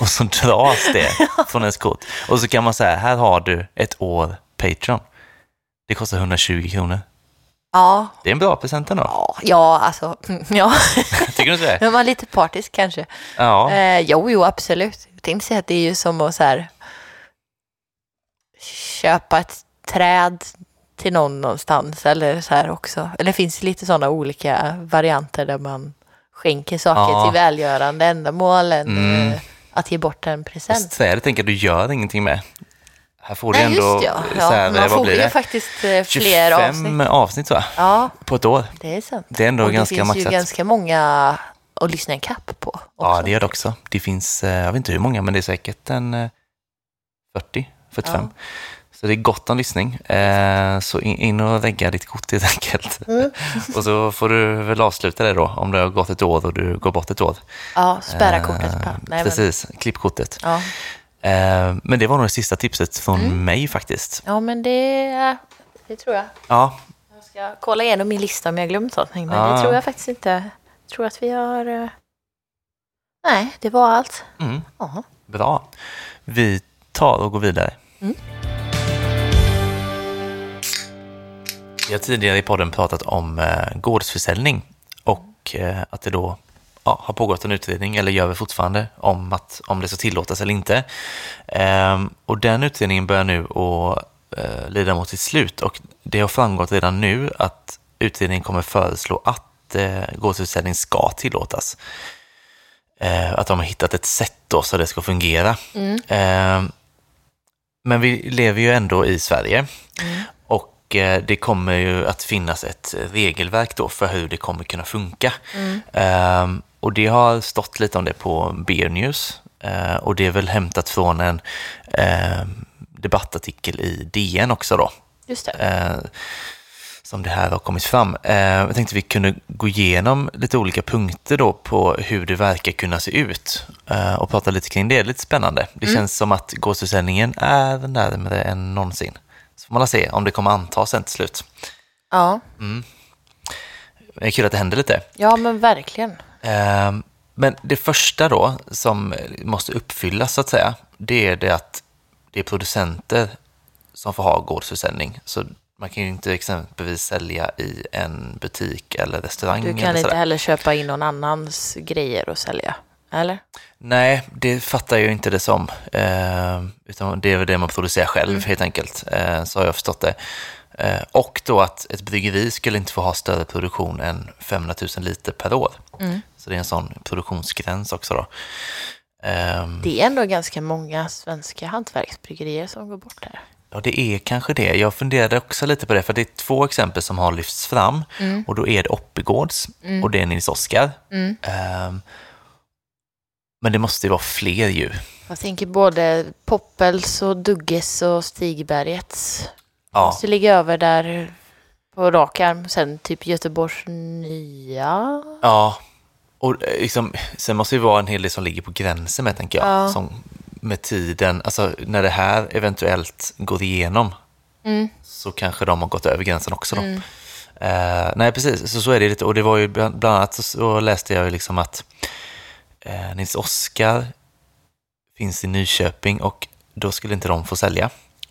Och så dras det [LAUGHS] från ens kort. Och så kan man säga, här har du ett år Patreon. Det kostar 120 kronor. Ja. Det är en bra present ändå. Ja, ja, alltså, [LAUGHS] ja. [LAUGHS] Tycker du inte det? Men man är lite partisk kanske. Ja. Eh, jo, jo, absolut. Jag tänkte säga att det är ju som att så här, köpa ett träd till någon någonstans eller så här också. Eller det finns lite sådana olika varianter där man skänker saker Ja. till välgörande ändamål än Mm. eh, att ge bort en present. Fast trädet tänker jag du gör ingenting med. Här får du ändå, just ja. här, ja vad man får blir ju det? faktiskt eh, fler 25 avsnitt. avsnitt va? Ja, På ett år. det är sant. Det är ändå Och det ganska finns maxat. ju ganska många att lyssna en kapp på. Också. Ja, det gör det också. Det finns, eh, jag vet inte hur många, men det är säkert en eh, 40, 45. Ja. Så det är gott om lyssning. Eh, Så in och regga ditt kort helt enkelt. Mm. [LAUGHS] Och så får du väl avsluta det då, om det har gått ett år och du går bort ett år. Ja, spärra Eh, kortet. Nej, men, Precis, klipp kortet. ja. Eh, Men det var nog det sista tipset från Mm. mig faktiskt. ja, men det, det tror jag. Ja, Jag ska kolla igenom min lista om jag glömt någonting. Men Ja. det tror jag faktiskt inte. Jag tror att vi har... eh, Nej, det var allt. mm, Ja. bra. Vi tar och går vidare. Mm. Vi har tidigare i podden pratat om eh, gårdsförsäljning och eh, att det då ja, har pågått en utredning, eller gör vi fortfarande, om, att, om det ska tillåtas eller inte. Ehm, och den utredningen börjar nu att eh, lida mot sitt slut och det har framgått redan nu att utredningen kommer föreslå att eh, gårdsförsäljning ska tillåtas. Eh, att de har hittat ett sätt då så det ska fungera. Mm. Ehm, men vi lever ju ändå i Sverige Mm. och eh, det kommer ju att finnas ett regelverk då för hur det kommer kunna funka. Mm. Ehm, och det har stått lite om det på Beer News eh, och det är väl hämtat från en ehm, debattartikel i DN också då. Just det. Eh, som det här har kommit fram. Eh, jag tänkte vi kunde gå igenom lite olika punkter då på hur det verkar kunna se ut eh, och prata lite kring det. Det är lite spännande. Det känns som att gårdsförsäljningen är närmare än någonsin. Så får man se om det kommer antas sen till slut. Ja. Det är kul att det händer lite. ja, men verkligen. Eh, Men det första då som måste uppfyllas så att säga, det är det att det är producenter som får ha gårdsförsäljning. Så man kan ju inte exempelvis sälja i en butik eller restaurang. Du kan inte heller köpa in någon annans grejer och sälja. Eller? Nej, det fattar jag inte det som. Eh, utan det är väl det man producerar själv Mm. helt enkelt. Eh, så har jag förstått det. Eh, och då att ett bryggeri skulle inte få ha större produktion än 500 000 liter per år. Mm. Så det är en sån produktionsgräns också då. Ehm, Det är ändå ganska många svenska hantverksbryggerier som går bort här. Ja, det är kanske det. Jag funderade också lite på det, för det är två exempel som har lyfts fram. Och då är det Oppigårds och det är Nils Oskar. Mm. Ehm, Men det måste ju vara fler ju. Jag tänker både Poppels och Dugges och Stigbergets. Ja, Måste ligga över där på rak arm. Sen typ Göteborgs nya. ja. Och eh, liksom, sen måste det vara en hel del som ligger på gränsen med, tänker jag. Ja. Som med tiden, alltså när det här eventuellt går igenom Mm. så kanske de har gått över gränsen också då. Mm. Eh, nej, precis. Så, så är det lite. Och det var ju bland, annat så, så läste jag ju liksom att eh, Nils Oskar finns i Nyköping och då skulle inte de få sälja.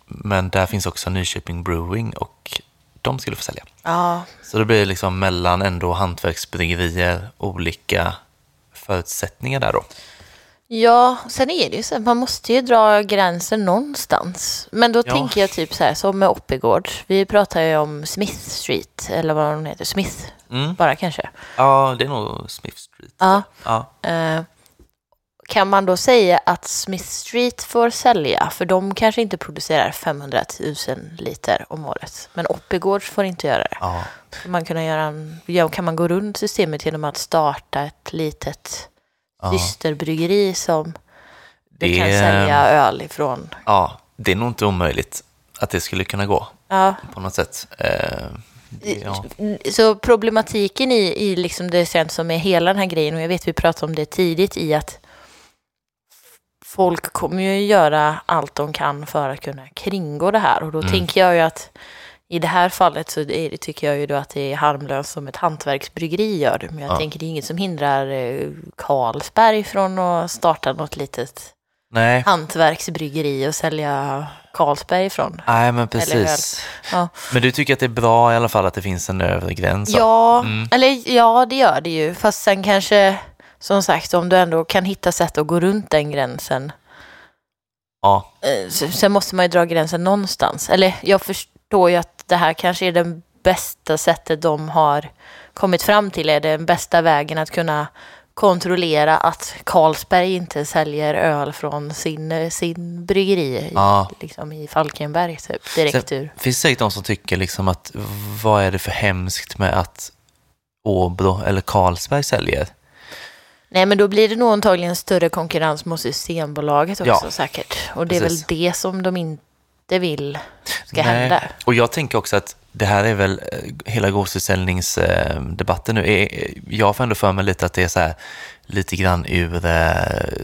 Men där finns också Nyköping Brewing och de skulle få sälja. Ja, Så det blir liksom mellan ändå hantverksbryggerier, olika förutsättningar där då. Ja, sen är det ju så att man måste ju dra gränsen någonstans. Men då Ja. tänker jag typ så här som med Oppigård. Vi pratar ju om Smith Street, eller vad den heter, Smith Mm. bara kanske. Ja, det är nog Smith Street. Ja. Ja. Eh, kan man då säga att Smith Street får sälja? För de kanske inte producerar 500 000 liter om året. Men Oppigårds får inte göra det. ja. Kan man, kunna göra en, ja, kan man gå runt systemet genom att starta ett litet ja. systerbryggeri som det kan sälja öl ifrån? ja, det är nog inte omöjligt att det skulle kunna gå Ja. på något sätt. Eh, ja. Så problematiken i, i liksom det känns som med hela den här grejen, och jag vet vi pratade om det tidigt, i att folk kommer ju göra allt de kan för att kunna kringgå det här. Och då Mm. tänker jag ju att i det här fallet så är tycker jag ju då att det är harmlöst som ett hantverksbryggeri gör. Men jag Ja. tänker det är inget som hindrar eh, Carlsberg från att starta något litet Nej. hantverksbryggeri och sälja Carlsberg ifrån. Nej, men precis. Ja. Men du tycker att det är bra i alla fall att det finns en övre gräns? Ja, Mm. eller ja, det gör det ju. Fast sen kanske, som sagt, om du ändå kan hitta sätt att gå runt den gränsen. Ja, eh, så- Sen måste man ju dra gränsen någonstans. Eller jag förstår ju att det här kanske är det bästa sättet de har kommit fram till. Är den bästa vägen att kunna kontrollera att Carlsberg inte säljer öl från sin, sin bryggeri i, Ja. liksom i Falkenberg typ, direkt Sen- ur. finns det säkert de som tycker liksom att vad är det för hemskt med att Åbro eller Carlsberg säljer? Nej, men då blir det nog antagligen större konkurrens mot Systembolaget också Ja, säkert. Och det är precis. väl det som de inte vill ska Nej. hända. Och jag tänker också att det här är väl eh, hela gårdsförsäljningsdebatten nu. Är- Jag får ändå för mig lite att det är så här lite grann ur eh,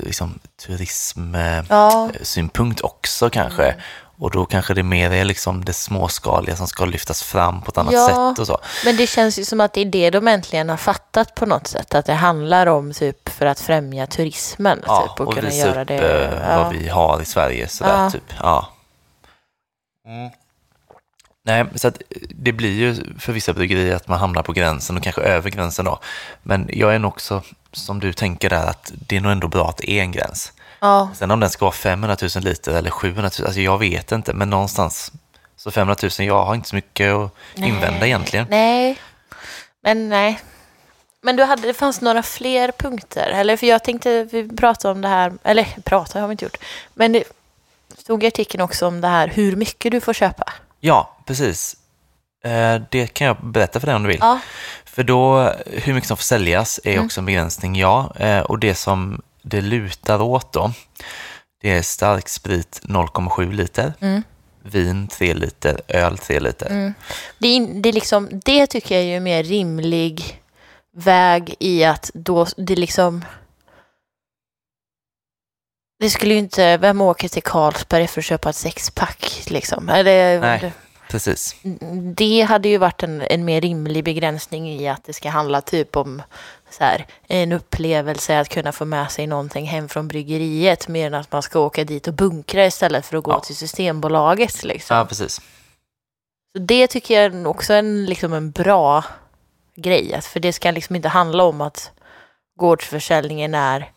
liksom, turismsynpunkt Ja, också kanske. Mm. Och då kanske det mer är liksom det småskaliga som ska lyftas fram på ett annat Ja. sätt och så. men det känns ju som att det är det de äntligen har fattat på något sätt. Att det handlar om typ för att främja turismen. Ja, typ, och, och kunna visa göra upp det. eh, Ja. vad vi har i Sverige. Sådär, Ja. typ. ja. Mm. Nej, så att det blir ju för vissa bryggerier att man hamnar på gränsen och kanske över gränsen då. Men jag är nog också, som du tänker där, att det är nog ändå bra att det är en gräns. Ja. Sen om den ska vara 500 000 liter eller 700 000, alltså jag vet inte, men någonstans så 500 000, jag har inte så mycket att invända Nej. egentligen. Nej, men nej. Men du hade, det fanns några fler punkter, eller? För jag tänkte, vi pratade om det här, eller prata har vi inte gjort, men det stod i artikeln också om det här hur mycket du får köpa. Ja, precis. Eh, Det kan jag berätta för dig om du vill. Ja, För då, hur mycket som får säljas är Mm. också en begränsning, ja. Eh, Och det som det lutar åt då, det är stark sprit 0,7 liter, Mm. vin 3 liter, öl 3 liter. Mm. Det, är, det, är liksom, det tycker jag är ju en mer rimlig väg i att då, det liksom... Det skulle ju inte, vem åker till Carlsberg för att köpa ett sexpack liksom? Eller, Nej. Precis. Det hade ju varit en, en mer rimlig begränsning i att det ska handla typ om så här, en upplevelse att kunna få med sig någonting hem från bryggeriet mer än att man ska åka dit och bunkra istället för att gå Ja. till Systembolaget. Liksom. Ja, precis. Så det tycker jag är också en, liksom en bra grej. För det ska liksom inte handla om att gårdsförsäljningen är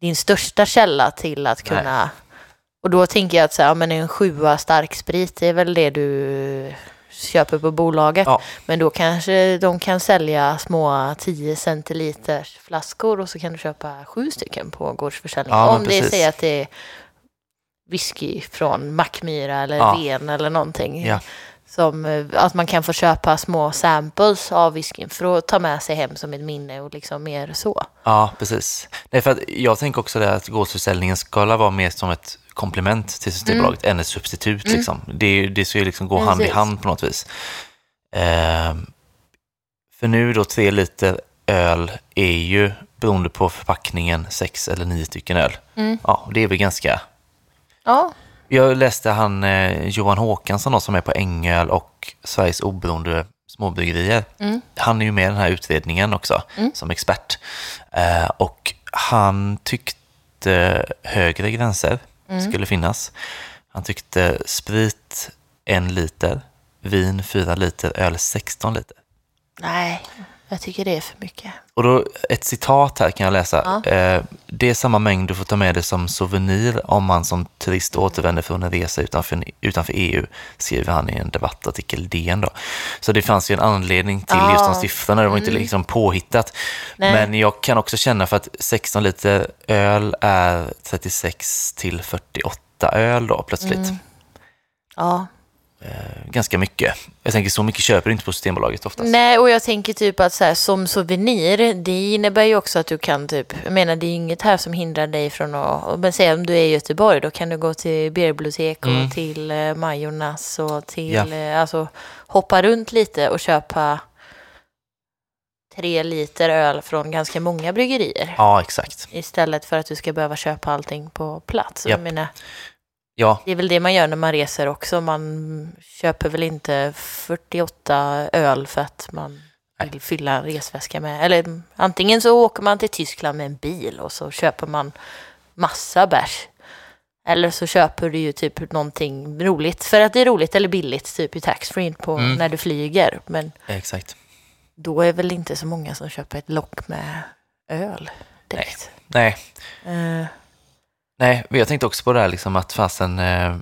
din största källa till att Nej. kunna... Och då tänker jag att så här, ja, men en sjua starksprit det är väl det du köper på bolaget. Ja. Men då kanske de kan sälja små 10 centiliters flaskor och så kan du köpa sju stycken på gårdsförsäljning. Ja, Om det säger att det är whisky från Mackmyra eller Ja. Ren eller någonting. Ja. Som eh, att man kan få köpa små samples av whiskyn för att ta med sig hem som ett minne och liksom mer så. Ja, precis. Nej, för jag tänker också det att gårdsförsäljningen ska vara mer som ett komplement till Systembolaget än ett substitut. Liksom. Det, det ska ju liksom gå hand i Precis. hand på något vis. Ehm, för nu då tre liter öl är ju, beroende på förpackningen, sex eller nio stycken öl. Mm. Ja, det är väl ganska... Ja, Jag läste han eh, Johan Håkansson då, som är på Ängöl och Sveriges oberoende småbryggerier. Mm. Han är ju med i den här utredningen också Mm. som expert. Eh, och han tyckte högre gränser Mm. skulle finnas. Han tyckte sprit en liter, vin fyra liter, öl 16 liter. nej, jag tycker det är för mycket. Och då ett citat här kan jag läsa. Ja. Eh, det är samma mängd du får ta med dig som souvenir om man som turist återvänder från en resa utanför, utanför EU, skriver han i en debattartikel i DN då. Så det fanns ju en anledning till just de Ja. siffrorna, det var inte liksom påhittat. Nej. Men jag kan också känna för att 16 liter öl är 36 till 48 öl då plötsligt. Mm. Ja. Eh, ganska mycket. Jag tänker så mycket köper du inte på Systembolaget oftast. Nej, och jag tänker typ att så här, som souvenir, det innebär ju också att du kan typ, jag menar det är ju inget här som hindrar dig från att, men säg om du är i Göteborg, då kan du gå till Beerbibliotek och Mm. till eh, Majornas och till, Ja. eh, alltså hoppa runt lite och köpa tre liter öl från ganska många bryggerier. Ja, exakt. Istället för att du ska behöva köpa allting på plats. Jag menar, Ja, det är väl det man gör när man reser också. Man köper väl inte 48 öl för att man Nej. vill fylla en resväska med. Eller antingen så åker man till Tyskland med en bil och så köper man massa bärs. Eller så köper du ju typ någonting roligt för att det är roligt eller billigt typ i taxfree på Mm. när du flyger. Men exakt. då är väl inte så många som köper ett lock med öl direkt. Nej, Eh, Nej, men jag tänkte också på det här liksom att fasen, eh,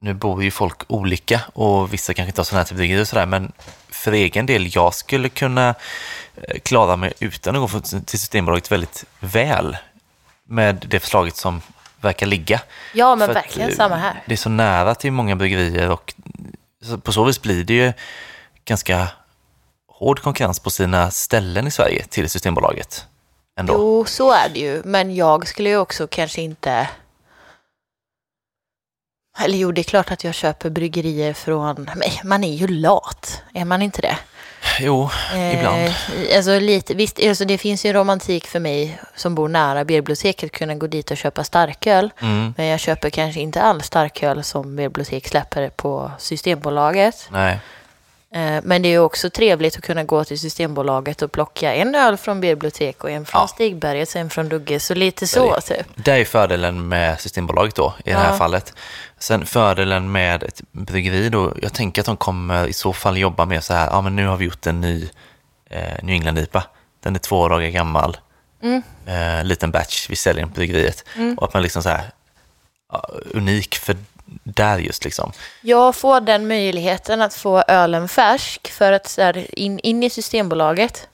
nu bor ju folk olika och vissa kanske inte har sådana här bryggerier och sådär, men för egen del, jag skulle kunna eh, klara mig utan att gå till Systembolaget väldigt väl med det förslaget som verkar ligga. ja, men För verkligen eh, samma här. Det är så nära till många bryggerier och på så vis blir det ju ganska hård konkurrens på sina ställen i Sverige till Systembolaget. Ändå. Jo, så är det ju. Men jag skulle ju också kanske inte... Eller jo, det är klart att jag köper bryggerier från... Men man är ju lat, är man inte det? Jo, ibland. Eh, alltså lite, visst, alltså det finns ju en romantik för mig som bor nära biblioteket kunna gå dit och köpa starköl. Mm, Men jag köper kanske inte all starköl som bibliotek släpper på Systembolaget. nej. Eh, Men det är också trevligt att kunna gå till Systembolaget och plocka en öl från bibliotek och en från Ja. Stigberget, en från Dugge. Så lite Så så, typ. Det är fördelen med Systembolaget då, i det här Ja. fallet. Sen fördelen med ett bryggeri då, jag tänker att de kommer i så fall jobba med så här, ja men nu har vi gjort en ny eh, New England-IPA. Den är två dagar gammal, Mm. eh, liten batch, vi säljer den på bryggeriet. Mm. Och att man liksom så här, ja, unik för där just liksom. Jag får den möjligheten att få ölen färsk för att så här, in, in i Systembolaget.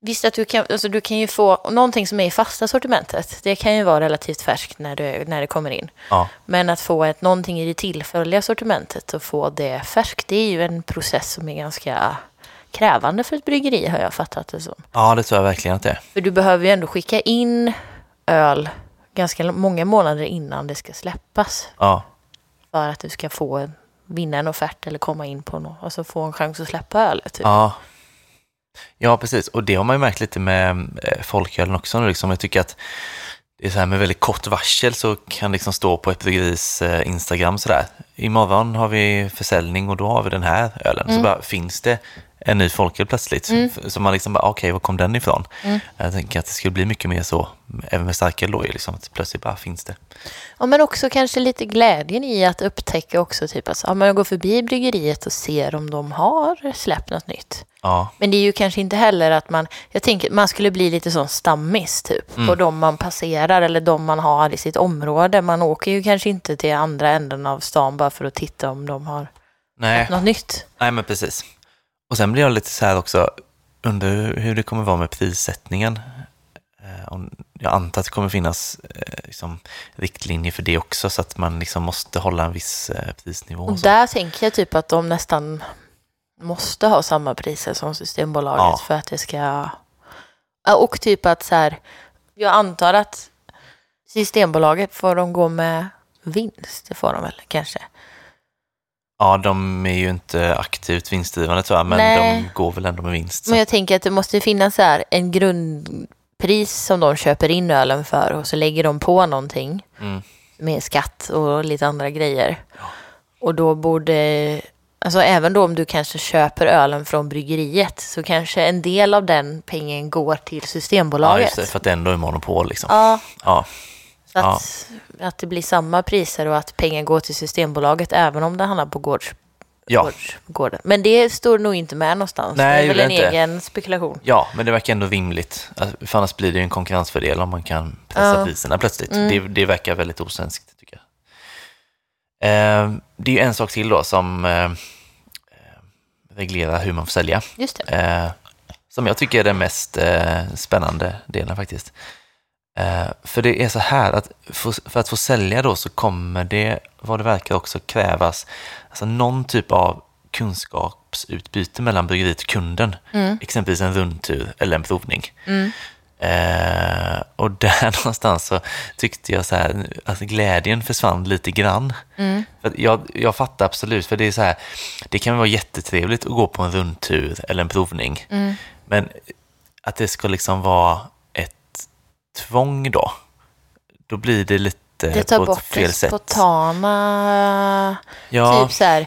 Visst att du kan, alltså du kan ju få någonting som är i fasta sortimentet. Det kan ju vara relativt färskt när det, när det kommer in. Ja, Men att få ett, någonting i det tillfälliga sortimentet och få det färskt, det är ju en process som är ganska krävande för ett bryggeri har jag fattat det som. ja det tror jag verkligen att det är. För du behöver ju ändå skicka in öl ganska många månader innan det ska släppas. Ja, För att du ska få vinna en offert eller komma in på något. Alltså få en chans att släppa ölet. Typ. Ja. ja, precis. Och det har man ju märkt lite med eh, folkölen också. nu, Liksom. Jag tycker att det är så här med väldigt kort varsel så kan liksom stå på ett bryggeris eh, Instagram sådär. Imorgon har vi försäljning och då har vi den här ölen. Så Mm. bara finns det en ny folköl plötsligt. Mm. Så man liksom bara, okej, var kom den ifrån? Mm. Jag tänker att det skulle bli mycket mer så, även med starköl då, liksom, att plötsligt bara finns det. Ja, men också kanske lite glädjen i att upptäcka också typ att ja, man går förbi bryggeriet och ser om de har släppt något nytt. Ja, Men det är ju kanske inte heller att man, jag tänker man skulle bli lite sån stammis typ på Mm. de man passerar eller de man har i sitt område. Man åker ju kanske inte till andra änden av stan bara för att titta om de har nej. något nytt. Nej, men precis. Och sen blir jag lite så här också, under hur det kommer vara med prissättningen. Eh, jag antar att det kommer finnas eh, liksom, riktlinjer för det också så att man liksom måste hålla en viss eh, prisnivå. Och Och där tänker jag typ att de nästan måste ha samma priser som Systembolaget Ja. för att det ska... Och typ att så här, jag antar att Systembolaget får de gå med vinst, det får de väl kanske. Ja, de är ju inte aktivt vinstdrivande jag, men Nej. de går väl ändå med vinst. Så. Men jag tänker att det måste finnas så här en grundpris som de köper in ölen för och så lägger de på någonting Mm. med skatt och lite andra grejer. Och då borde, alltså även då om du kanske köper ölen från bryggeriet så kanske en del av den pengen går till Ja, Systembolaget. just det, för att det ändå är monopol liksom. Ja, Ja, så att, att det blir samma priser och att pengen går till Systembolaget även om det hamnar på gårds, ja. gårds, gården. Men det står nog inte med någonstans. Nej, det är det väl gör en inte. egen spekulation. ja, men det verkar ändå rimligt. Alltså, För annars blir det ju en konkurrensfördel om man kan pressa Ja. priserna plötsligt. Mm. Det, det verkar väldigt osvenskt tycker jag. Eh, det är ju en sak till då som eh, eh, reglerar hur man får sälja. Just det. Eh, som jag tycker är den mest eh, spännande delen faktiskt. Eh, för det är så här att för, att få sälja då så kommer det, vad det verkar också krävas, alltså någon typ av kunskapsutbyte mellan bryggeriet och kunden. Mm. Exempelvis en rundtur eller en provning. Mm. Eh, och där [LAUGHS] någonstans så tyckte jag så här, att glädjen försvann lite grann. Mm. För jag, jag fattar absolut, för det är så här, det kan vara jättetrevligt att gå på en rundtur eller en provning. Mm. Men att det ska liksom vara tvång då, då blir det lite Det tar på ett bort fel det spontana. Ja, Typ så här,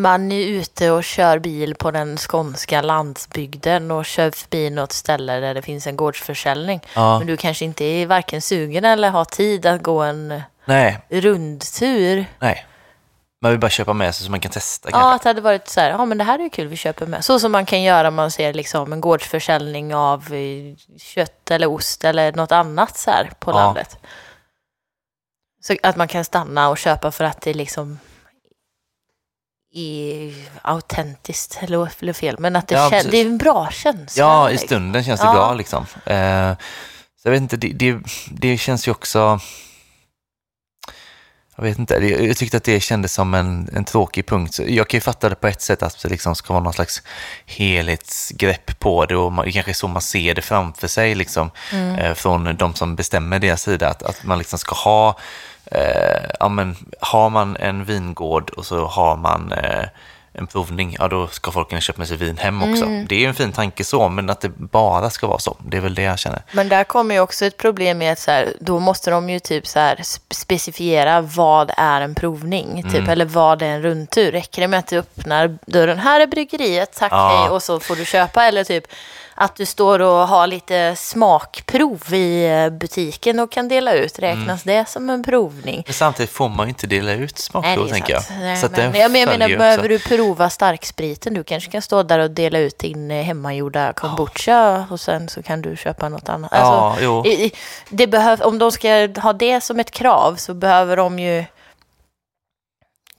man är ute och kör bil på den skånska landsbygden och kör förbi något ställe där det finns en gårdsförsäljning. ja, Men du kanske inte är varken sugen eller har tid att gå en nej, rundtur. nej. Man vill bara köpa med sig så man kan testa Ja, kanske. att det hade varit så här, ja men det här är ju kul, vi köper med. Så som man kan göra om man ser liksom en gårdsförsäljning av eh, kött eller ost eller något annat så här på Ja. landet. Så att man kan stanna och köpa för att det liksom är autentiskt, eller fel, men att det, Ja, det är en bra känsla. Ja, i stunden känns det Ja. bra liksom. Eh, så jag vet inte, det, det, det känns ju också... Jag vet inte, jag tyckte att det kändes som en, en tråkig punkt. Jag kan ju fatta det på ett sätt att det liksom ska vara någon slags helhetsgrepp på det och man, det kanske är så man ser det framför sig liksom, Mm. eh, från de som bestämmer deras sida. Att, att man liksom ska ha, eh, ja men har man en vingård och så har man eh, en provning, ja då ska folk kunna köpa med sig vin hem också. Mm. Det är ju en fin tanke så, men att det bara ska vara så, det är väl det jag känner. Men där kommer ju också ett problem med att så här, då måste de ju typ så här sp- specifiera vad är en provning, typ, Mm. eller vad är en rundtur. Räcker det med att du öppnar dörren, här är bryggeriet, tack Ja. hej, och så får du köpa, eller typ att du står och har lite smakprov i eh, butiken och kan dela ut, räknas det som en provning? Men samtidigt får man ju inte dela ut smakprov, tänker jag. Nej, Så men, jag menar, behöver du prova starkspriten? Du kanske kan stå där och dela ut din eh, hemmagjorda kombucha och sen så kan du köpa något annat. Alltså, Ja, jo. i- det behöv, om de ska ha det som ett krav så behöver de ju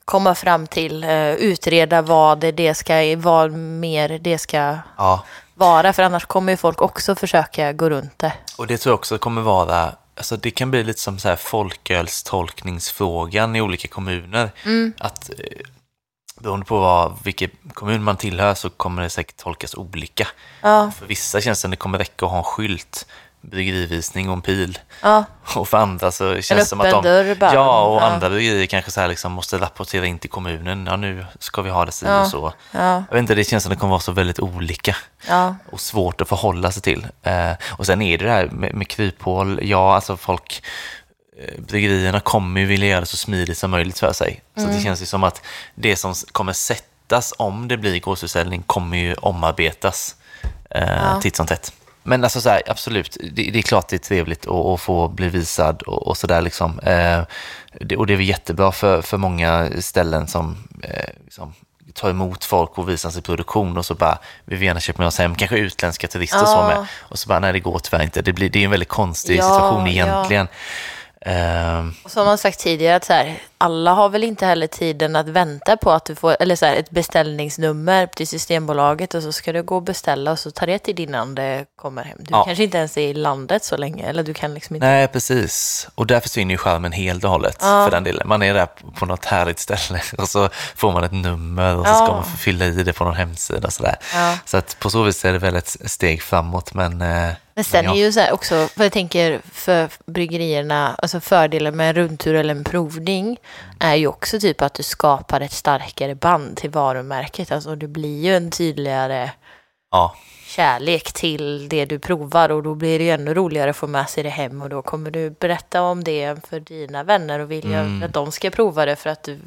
komma fram till, eh, utreda vad det, det ska, vad mer det ska Ja, vara. För annars kommer ju folk också försöka gå runt det. och det tror jag också kommer vara, alltså det kan bli lite som så här folkölstolkningsfrågan i olika kommuner. Mm. Att eh, beroende på vad, vilken kommun man tillhör så kommer det säkert tolkas olika. Ja, För vissa känns det som det kommer räcka att ha en skylt, bryggerivisning och en pil. ja. Och för andra så känns det som att de... dörr bara. Ja, och Ja. andra bryggerier kanske så här liksom måste rapportera in till kommunen. Ja, nu ska vi ha det si Ja. och så. Ja, Jag vet inte, det känns som det kommer vara så väldigt olika och svårt att förhålla sig till. Eh, och sen är det det här med, med kryphål. Ja, alltså folk, eh, bryggerierna kommer ju vilja göra det så smidigt som möjligt för sig. Så Mm. det känns ju som att det som kommer sättas om det blir gårdsförsäljning kommer ju omarbetas eh, titt som tätt. Men alltså så här, absolut, det, det är klart det är trevligt att, att få bli visad och, och sådär liksom. Eh, det, och det är väl jättebra för, för många ställen som eh, liksom, tar emot folk och visar sin produktion och så bara, vi vill gärna köpa med oss hem, kanske utländska turister och så Ja. med. Och så bara, nej det går tyvärr inte. Det, blir, det är en väldigt konstig Ja, situation ja. egentligen. Ehm, Och som man sagt tidigare, att så här, alla har väl inte heller tiden att vänta på att du får eller så här, ett beställningsnummer till Systembolaget och så ska du gå och beställa och så tar det tid innan det kommer hem. Du Ja. kanske inte ens är i landet så länge, eller du kan liksom inte... nej, precis. Och där försvinner ju skärmen helt och hållet Ja. för den delen. Man är där på något härligt ställe [LAUGHS] och så får man ett nummer och så Ja. ska man fylla i det på någon hemsida och sådär. Ja. Så att på så vis är det väl ett steg framåt, men... Men sen ja. är ju så här också, för jag tänker för bryggerierna, alltså fördelen med en rundtur eller en provning är ju också typ att du skapar ett starkare band till varumärket. Alltså det blir ju en tydligare Ja, kärlek till det du provar och då blir det ju ännu roligare att få med sig det hem och då kommer du berätta om det för dina vänner och vilja Mm. att de ska prova det för att du,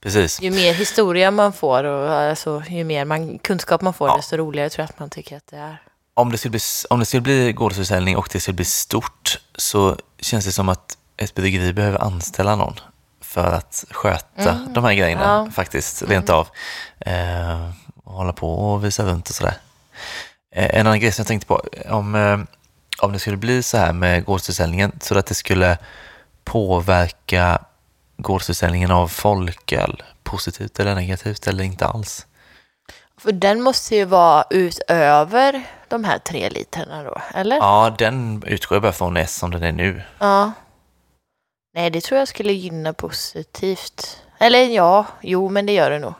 precis. ju mer historia man får och alltså, ju mer man, kunskap man får Ja. desto roligare tror jag att man tycker att det är. Om det skulle bli, om det skulle bli gårdsförsäljning och det skulle bli stort så känns det som att ett bryggeri behöver anställa någon för att sköta Mm. de här grejerna Ja. Mm. faktiskt, rent av. Eh, och hålla på och visa runt och sådär. Eh, en annan grej som jag tänkte på, om, eh, om det skulle bli så här med gårdsförsäljningen så att det skulle påverka gårdsförsäljningen av folköl positivt eller negativt eller inte alls. För den måste ju vara utöver de här tre literna då, eller? Ja, den utgår jag bara från S som den är nu. Ja. Nej, det tror jag skulle gynna positivt. Eller ja, jo, men det gör det nog.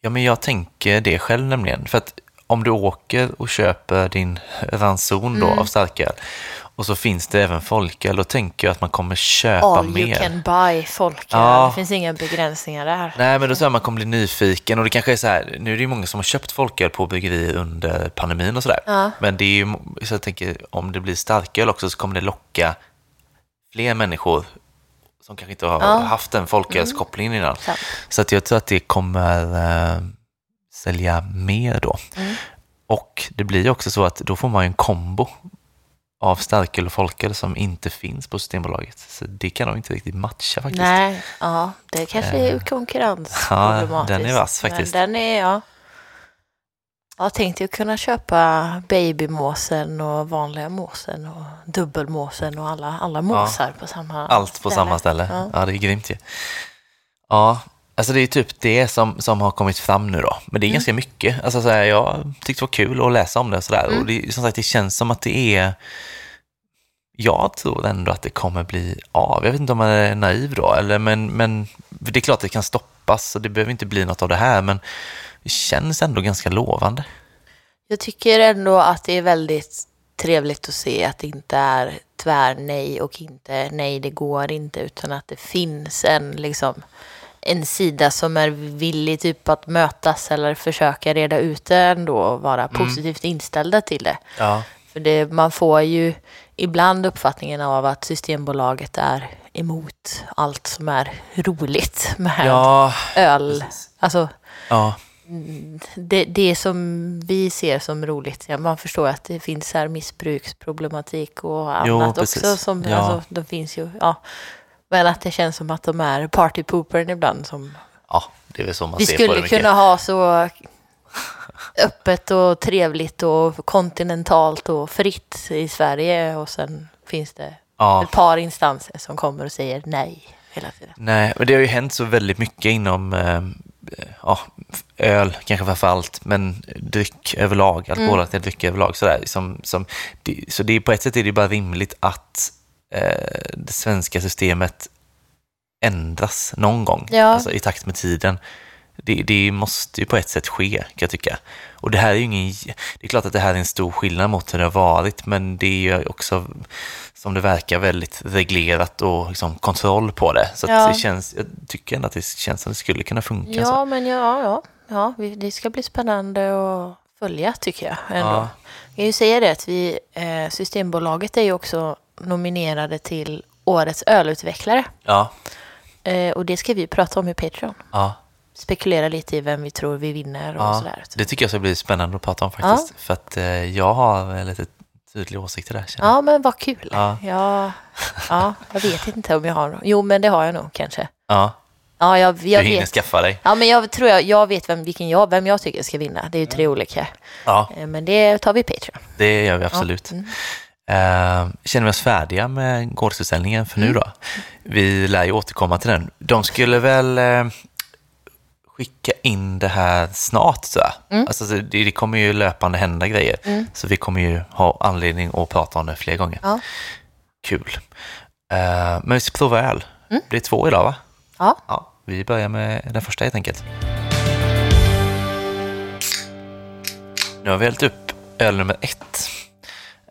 Ja, men jag tänker det själv nämligen. För att om du åker och köper din ranson då Mm. av starköl och så finns det även folköl, då tänker jag att man kommer köpa All mer. you can buy folköl. Ja. Det finns inga begränsningar där. Nej, men då tror jag man kommer bli nyfiken och det kanske är så här, nu är det ju många som har köpt folköl på bryggerier under pandemin och sådär. Ja. Men det är ju, så jag tänker, om det blir starköl också så kommer det locka fler människor som kanske inte har Ja. Mm. haft den folkölskopplingen innan. Sant. Så att jag tror att det kommer eh, sälja mer då. Mm. Och det blir också så att då får man en kombo av starköl och folköl som inte finns på Systembolaget. Så det kan nog inte riktigt matcha faktiskt. Nej, ja, det kanske är Eh. konkurrensproblematiskt. Ja, den är vass faktiskt. Men den är, ja. Jag tänkte ju kunna köpa babymåsen och vanliga måsen och dubbelmåsen och alla, alla måsar på samma Allt på ställe. samma ställe. Ja. Ja. det är grymt ju. Ja, alltså det är typ det som, som har kommit fram nu då. Men det är Mm. ganska mycket. Alltså så här, jag tyckte det var kul att läsa om det och sådär. Mm. Och det, som sagt, det känns som att det är... Jag tror ändå att det kommer bli av. Jag vet inte om man är naiv då, eller, men, men det är klart att det kan stoppas och det behöver inte bli något av det här, men det känns ändå ganska lovande. Jag tycker ändå att det är väldigt trevligt att se att det inte är tvär nej och inte nej det går inte utan att det finns en liksom en sida som är villig typ att mötas eller försöka reda ut det ändå och vara positivt inställda till det. Ja. För det, man får ju ibland uppfattningen av att Systembolaget är emot allt som är roligt med Ja, öl. precis. Alltså ja. det, det som vi ser som roligt, ja, man förstår att det finns här missbruksproblematik och Jo, annat precis. också. Som, Ja. alltså, de finns ju, ja. Men att det känns som att de är partypoopern ibland. Som, ja, det är väl så man vi ser på det skulle mycket. kunna ha så öppet och trevligt och kontinentalt och fritt i Sverige och sen finns det Ja. ett par instanser som kommer och säger nej hela tiden. Nej, men det har ju hänt så väldigt mycket inom eh, ja, öl, kanske framför allt, men dryck överlag, alkoholhaltiga drycker överlag. Sådär, som, som, det, så det är, på ett sätt är det bara rimligt att det svenska systemet ändras någon gång, Ja. alltså, i takt med tiden. Det, det måste ju på ett sätt ske, kan jag tycka. Och det här är ju ingen... Det är klart att det här är en stor skillnad mot hur det har varit, men det är ju också, som det verkar, väldigt reglerat och liksom kontroll på det. Så att Ja. det känns, jag tycker ändå att det känns som det skulle kunna funka. så. Ja, men ja, ja, ja det ska bli spännande att följa tycker jag. Ändå. Ja. Jag kan ju säga det att vi, eh, Systembolaget är ju också nominerade till Årets ölutvecklare. Ja, Eh, och det ska vi prata om i Patreon. ja, Spekulera lite i vem vi tror vi vinner och ja. sådär. Det tycker jag ska bli spännande att prata om faktiskt. För att eh, jag har lite tydliga åsikter där. känner. Ja, men vad kul. Ja. Ja, ja, jag vet inte om jag har någon. Jo, men det har jag nog kanske. ja. Ja, jag, Du jag hinner vet. skaffa dig. Ja, men jag tror jag, jag vet vem, vilken jag, vem jag tycker ska vinna. Det är ju tre olika. Ja, Eh, Men det tar vi i Patreon. det gör vi absolut. Mm. Eh, känner vi oss färdiga med gårdsutställningen för nu då? Vi lär ju återkomma till den. De skulle väl eh, skicka in det här snart, så mm. alltså, det, det kommer ju löpande hända grejer, mm. så vi kommer ju ha anledning att prata om det fler gånger. Ja. Kul. Uh, men vi ska prova öl. Mm. Det är två idag, va? Ja. ja. Vi börjar med den första helt enkelt. Nu har vi hällt upp öl nummer ett.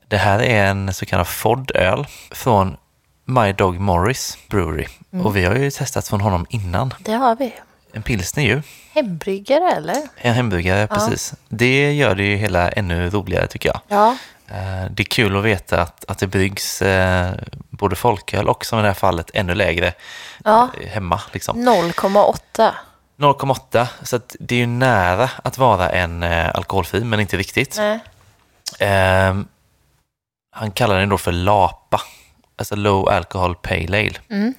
Det här är en så kallad Ford-öl från My Dog Morris Brewery. Mm. Och vi har ju testat från honom innan. Det har vi. En pilsner ju. Hembryggare eller? En hembryggare, ja. precis. Det gör det ju hela ännu roligare tycker jag. Ja. Eh, det är kul att veta att, att det bryggs eh, både folköl och som i det här fallet ännu lägre ja. Eh, hemma. Liksom. 0,8. 0,8, så det är ju nära att vara en alkoholfri, men inte riktigt. Eh, han kallar den då för LAPA, alltså Low Alcohol Pale Ale. Mm.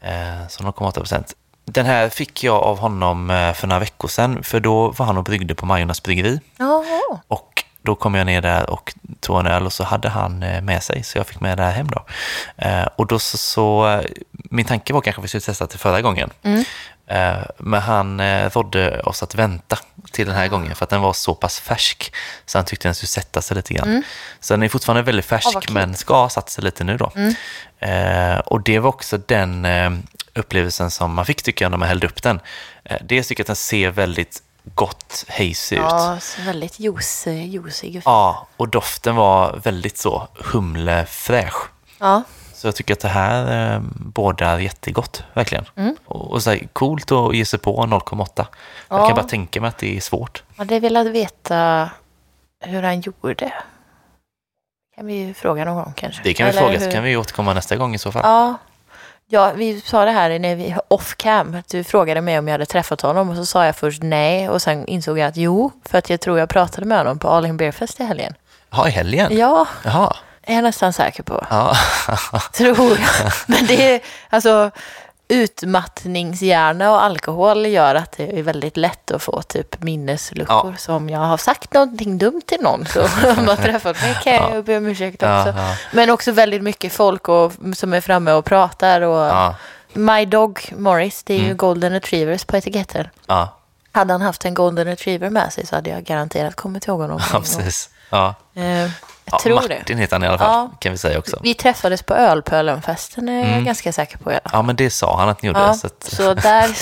Eh, så 0,8 procent. Den här fick jag av honom eh, för några veckor sedan, för då var han och bryggde på Majornas bryggeri. Oh. Och då kom jag ner där och tog en öl och så hade han eh, med sig, så jag fick med det här hem då. Eh, och då så, så, min tanke var kanske att vi skulle testa det förra gången. Mm. Men han rådde oss att vänta till den här gången för att den var så pass färsk så han tyckte den skulle sätta sig lite grann. Mm. Så den är fortfarande väldigt färsk oh, men ska ha satt sig lite nu då. Mm. Och det var också den upplevelsen som man fick tycka när man hällde upp den. Eh, dels tycker jag att den ser väldigt gott hazy ut. Ja, väldigt juice, juicig. Ja, och doften var väldigt så humlefräsch. Ja. Så jag tycker att det här eh, bådar jättegott, verkligen. Mm. Och, och så här, coolt att ge sig på 0,8. Ja. Jag kan bara tänka mig att det är svårt. Ja, det vill veta hur han gjorde. Kan vi ju fråga någon gång kanske. Det kan vi Eller fråga, hur... så kan vi återkomma nästa gång i så fall. Ja, Ja, vi sa det här när vi off cam, att du frågade mig om jag hade träffat honom och så sa jag först nej och sen insåg jag att jo, för att jag tror jag pratade med honom på All In Beer Fest i helgen. Ja, i helgen? Ja, Jaha. Är jag nästan säker på. Ja. [LAUGHS] tror jag. Men det är, alltså, utmattningshjärna och alkohol gör att det är väldigt lätt att få typ minnesluckor. Ja. Så om jag har sagt någonting dumt till någon så [LAUGHS] har man träffat mig kan jag ja. be om ursäkt också. Ja, Men också väldigt mycket folk och, som är framme och pratar. Och My Dog Morris, det är mm. ju Golden Retrievers på etiketten. Hade han haft en Golden Retriever med sig så hade jag garanterat kommit ihåg honom. Ja, precis. Ja. Eh, jag ja, tror Martin det. heter han i alla fall, ja. kan vi säga också. Vi träffades på ölpölenfesten, är mm. jag ganska säker på. Ja, men det sa han att ni gjorde. Ja, så, att... så där,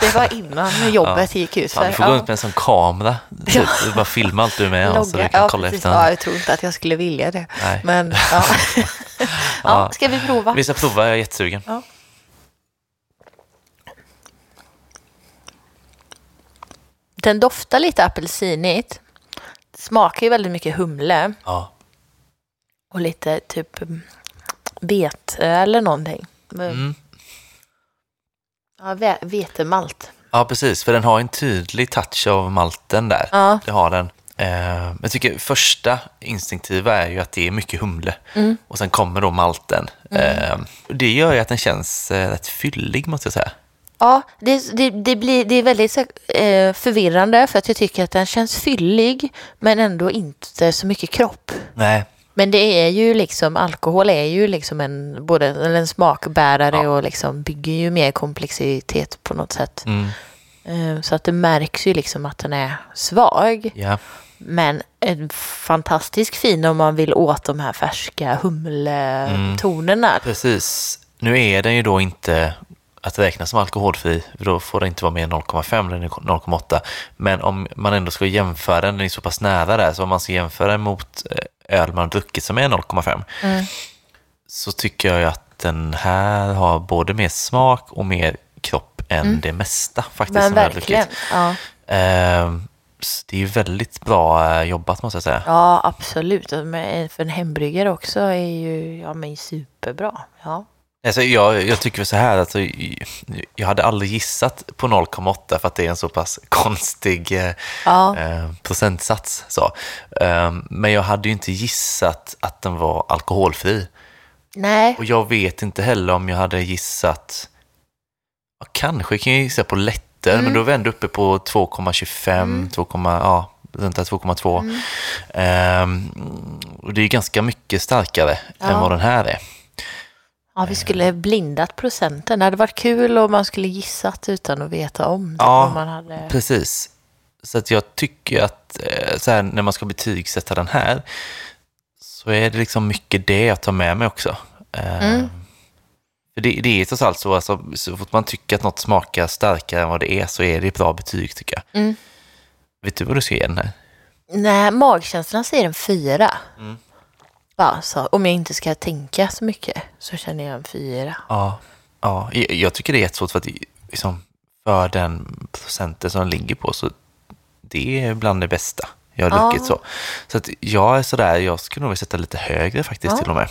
[LAUGHS] det var innan jobbet gick ut. För. Ja, du får gå runt med en sån kamera, ja. du bara filma allt du är med så vi kan kolla efter. Ja, jag tror inte att jag skulle vilja det. Nej. Men [LAUGHS] ja. ska vi prova? Vi ska prova, jag är jättesugen. Den doftar lite apelsinigt smakar ju väldigt mycket humle. Ja. Och lite typ vete eller någonting. Mm. Ja, vetemalt. Ja, precis. För den har en tydlig touch av malten där. Ja. Det har den. Eh, jag tycker första instinktiva är ju att det är mycket humle. Mm. Och sen kommer då malten. Mm. Eh, det gör ju att den känns eh, rätt fyllig måste jag säga. Ja, det, det, det, blir, det är väldigt eh, förvirrande för att jag tycker att den känns fyllig men ändå inte så mycket kropp. Nej. Men det är ju liksom, alkohol är ju liksom en, både en smakbärare ja. och liksom bygger ju mer komplexitet på något sätt. Mm. Eh, så att det märks ju liksom att den är svag. Ja. Men en fantastisk fin om man vill åt de här färska humletonerna. Mm. Precis. Nu är den ju då inte att räkna som alkoholfri, då får det inte vara mer än 0,5 eller 0,8. Men om man ändå ska jämföra den, den är så pass nära där, så om man ska jämföra mot eh, öl man har druckit som är 0,5 mm. så tycker jag att den här har både mer smak och mer kropp än mm. det mesta faktiskt Men som verkligen. jag har druckit. Ja. Ehm, det är väldigt bra eh, jobbat måste jag säga. Ja, absolut. För en hembryggare också är ju ja, men superbra. Ja. Alltså jag, jag tycker så här, alltså, jag hade aldrig gissat på 0,8 för att det är en så pass konstig eh, ja. eh, procentsats. Så. Eh, men jag hade ju inte gissat att den var alkoholfri. Nej. Och jag vet inte heller om jag hade gissat, ja, kanske kan jag gissa på lätter, mm. men då var vi ändå uppe på 2,25, mm. 2, ja, runt där 2,2. Ehm, och det är ganska mycket starkare än Ja. vad den här är. Ja, vi skulle blindat procenten. Det hade varit kul om man skulle gissat utan att veta om det. Ja. Om man hade... Precis. Så att jag tycker att eh, så här, när man ska betygsätta den här så är det liksom mycket det jag tar med mig också. Eh, Mm. För det, det är trots allt så, alltså, så fort man tycker att något smakar starkare än vad det är så är det ett bra betyg tycker jag. Mm. Vet du vad du ska ge den här? Nej, magkänslan säger en fyra. Mm. Bara så, om jag inte ska tänka så mycket så känner jag en fyra. Ja, ja jag, tycker det är jättesvårt för att liksom, för den procenten som den ligger på så det är bland det bästa jag har Ja. druckit så. Så att jag är sådär, jag skulle nog vilja sätta lite högre faktiskt Ja. till och med.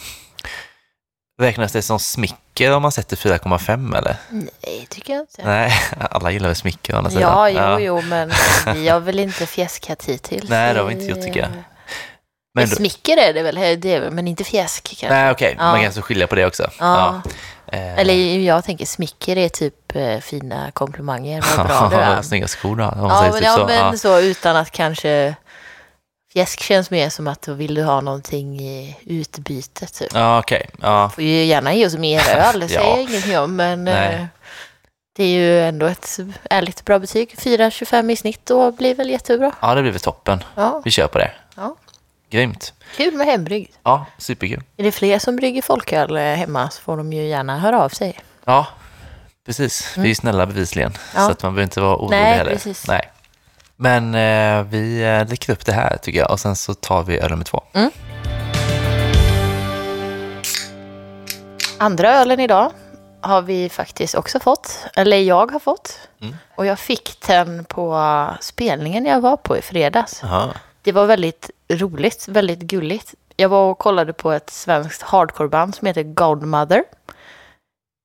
Räknas det som smicker om man sätter 4,5 eller? Nej, tycker jag inte. Nej, [LAUGHS] alla gillar väl smicker å andra sidan. Ja, jo, jo, men vi har väl inte fjäskat hittills. Nej, det har vi inte gjort, tycker jag. Men smicker är det väl, det är, men inte fjäsk kanske. nej, okej, Ja. man kan så skilja på det också. Ja. Eh, Eller jag tänker smicker är typ eh, fina komplimanger. Vad bra [LAUGHS] du är. Snygga skor då, Ja, säger men, typ ja, så. men så utan att kanske... Fjäsk känns mer som att då vill du ha någonting i utbytet typ. Ja, okej. Ja. Får ju gärna ge oss mer öl, det säger Ja. jag ingenting om. Men Nej. eh, det är ju ändå ett ärligt bra betyg. 4,25 i snitt då blir väl jättebra. ja, det blir väl toppen. Ja, Vi kör på det. ja. Grymt. Kul med hembryggt. Ja, superkul. Är det fler som brygger folköl eh, hemma så får de ju gärna höra av sig. Ja, precis. Vi är snälla bevisligen. Mm. Ja. Så att man behöver inte vara orolig Nej, heller. precis. Nej. Men eh, vi eh, dricker upp det här tycker jag och sen så tar vi öl nummer två. Andra ölen idag har vi faktiskt också fått, eller jag har fått. Mm. Och jag fick den på spelningen jag var på i fredags. Jaha. Det var väldigt roligt, väldigt gulligt. Jag var och kollade på ett svenskt hardcoreband som heter Godmother.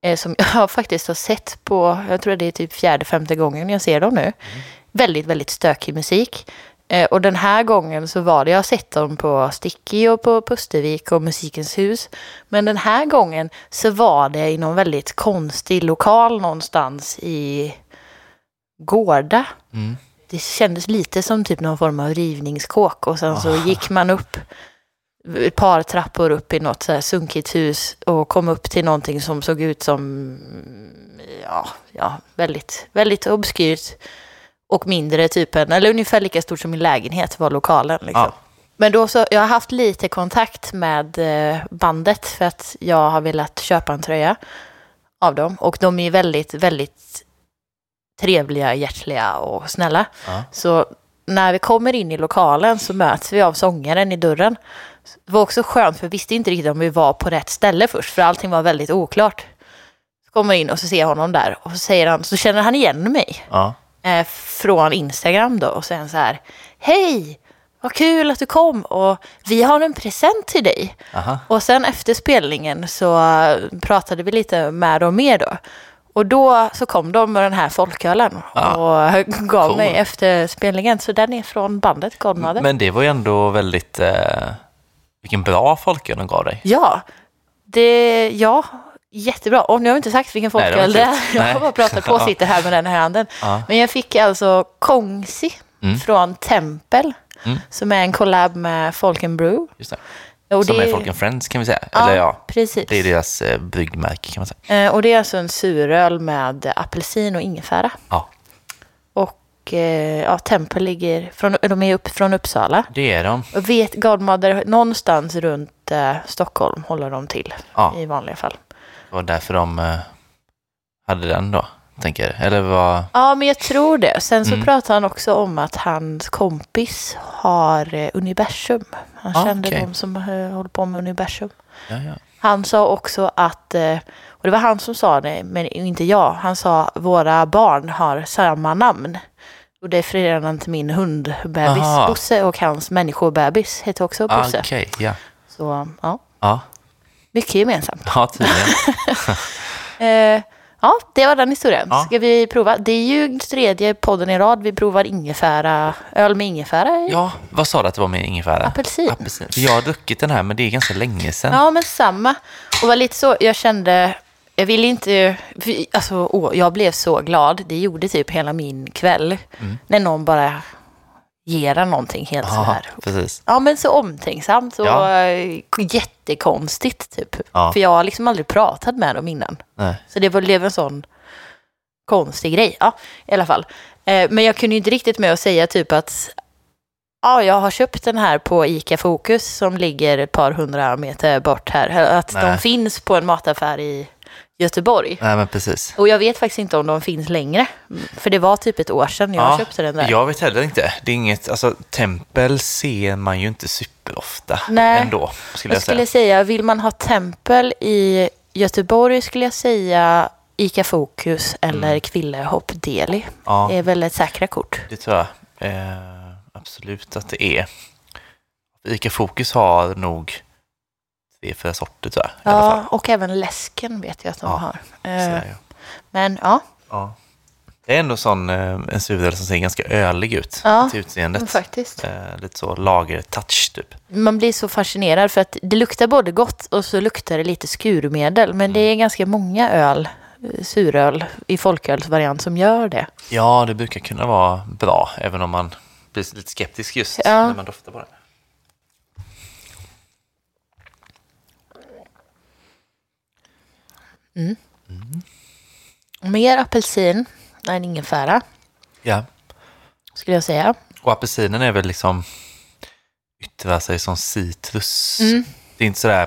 Eh, som jag [LAUGHS] faktiskt har sett på, jag tror det är typ fjärde, femte gången jag ser dem nu. Väldigt, väldigt stökig musik. Eh, och den här gången så var det, jag har sett dem på Sticky och på Pustervik och Musikens hus. Men den här gången så var det i någon väldigt konstig lokal någonstans i Gårda Mm. Det kändes lite som typ någon form av rivningskåk och sen så gick man upp ett par trappor upp i något så här sunkigt hus och kom upp till någonting som såg ut som ja, ja väldigt, väldigt obskyrt och mindre typ än, eller ungefär lika stort som min lägenhet var lokalen. Liksom. Ja. Men då så, jag har haft lite kontakt med eh, bandet för att jag har velat köpa en tröja av dem och de är väldigt, väldigt trevliga, hjärtliga och snälla. Ja. Så när vi kommer in i lokalen så möts vi av sångaren i dörren. Det var också skönt för vi visste inte riktigt om vi var på rätt ställe först för allting var väldigt oklart. Så kommer in och så ser jag honom där och så säger han, så känner han igen mig Ja. eh, från Instagram då och han så här Hej! Vad kul att du kom och vi har en present till dig. Aha. Och sen efter spelningen så eh, pratade vi lite med dem mer då. Och då så kom de med den här folkölen Ja. och gav Cool. mig efter spelningen. Så den är från bandet Godmother. Men det var ju ändå väldigt... Eh, vilken bra folköl de gav dig. Ja, det, ja, jättebra. Och nu har vi inte sagt vilken folköl det är. Jag har bara pratat på [LAUGHS] och sitter här med den här handen. Ja. Men jag fick alltså Kongsi Mm. från Tempel. Mm. Som är en collab med Folken Brew. Just det. Och Som det, är Folk and Friends kan vi säga. Ja, Eller ja, precis. det är deras eh, bryggmärke kan man säga. Eh, och det är alltså en suröl med apelsin och ingefära. Ja, Och eh, ja, Tempel ligger, från, de är upp från Uppsala. det är de. Och vet Godmother, någonstans runt eh, Stockholm håller de till Ja, i vanliga fall. det var därför de eh, hade den då, tänker. Eller vad... Ja, men jag tror det. Sen så Mm. pratar han också om att hans kompis har eh, Universum. Han Ah, kände okej. de som eh, håller på med Universum. Ja, ja. Han sa också att, eh, och det var han som sa det, men inte jag. Han sa våra barn har samma namn. Och det är föräldrarna till min hundbebis Aha. Bosse och hans människobebis heter också Ah, Bosse. Okej, ja. Så ja, Ja, mycket gemensamt. ja tydligen. [LAUGHS] [LAUGHS] Eh, ja, det var den historien. Ja. Ska vi prova? Det är ju tredje podden i rad. Vi provar ingefära, öl med ingefära i Ja, vad sa du att det var med ingefära? apelsin. Apelsin. Jag har druckit den här, men det är ganska länge sedan. Ja, men samma. Och var lite så, jag kände, jag ville inte, alltså åh, jag blev så glad. Det gjorde typ hela min kväll. Mm. När någon bara ge den någonting helt så Ja, här. precis. Ja men så omtänksamt och Ja. eh, jättekonstigt typ. Ja. För jag har liksom aldrig pratat med dem innan. Nej. Så det var- blev en sån konstig grej. Ja, i alla fall. Eh, men jag kunde ju inte riktigt med att säga typ att ja, jag har köpt den här på ICA Fokus som ligger ett par hundra meter bort här. Att de Nej. finns på en mataffär i Göteborg. Nej, men precis. Och jag vet faktiskt inte om de finns längre. För det var typ ett år sedan jag Ja, köpte den där. Jag vet heller inte. Det är inget, alltså tempel ser man ju inte superofta Nej. ändå, skulle Jag jag, skulle säga. säga, vill man ha tempel i Göteborg skulle jag säga ICA Fokus eller Mm. Kvillehopp Deli. Ja, Det är väldigt säkra kort. det tror jag eh, absolut att det är. Ica Fokus har nog tre, fyra sorter tror jag. Ja, och även läsken vet jag att de Ja, har. Så Eh, det. Men ja, ja. Det är ändå sån, eh, en suröl som ser ganska ölig ut Ja, till utseendet. faktiskt. Eh, lite så lager-touch typ. Man blir så fascinerad för att det luktar både gott och så luktar det lite skurmedel. Men det Mm. är ganska många öl, suröl i folkölsvariant som gör det. Ja, det brukar kunna vara bra, även om man blir lite skeptisk just Ja. när man doftar på det. Mer apelsin än ingefära Ja. skulle jag säga. Och apelsinen är väl liksom yttrar sig som citrus. Mm. Det är inte sådär,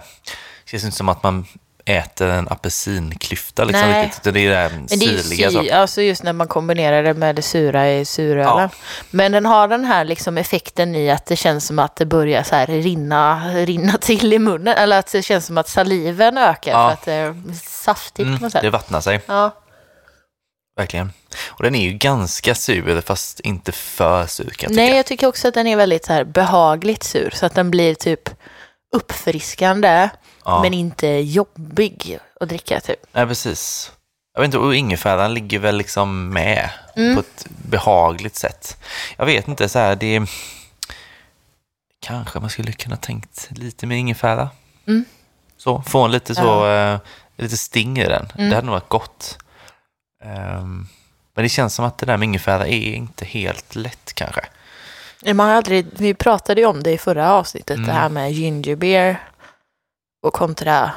det känns inte som att man äter en apelsinklyfta liksom Nej. riktigt, utan det är det där Men det är ju syrliga. sy, Så. alltså just när man kombinerar det med det sura i surölen. Ja. Men den har den här liksom effekten i att det känns som att det börjar så här rinna, rinna till i munnen. Eller att det känns som att saliven ökar Ja. för att det är saftigt på Mm, något sätt. det vattnar sig, Ja. verkligen. Och den är ju ganska sur, fast inte för sur kan jag tycka. Nej, jag tycker också att den är väldigt så här behagligt sur. Så att den blir typ uppfriskande ja. men inte jobbig att dricka typ. Nej, precis. Jag vet inte, och ingefäran ligger väl liksom med Mm. på ett behagligt sätt. Jag vet inte, så här, det... Kanske man skulle kunna tänkt lite mer ingefära. Mm. Så, få en lite så, eh, lite sting i den. Mm. Det hade nog varit gott. Ehm, men det känns som att det där med ingefära är inte helt lätt kanske. Man har aldrig, vi pratade ju om det i förra avsnittet, Mm. det här med ginger beer och kontra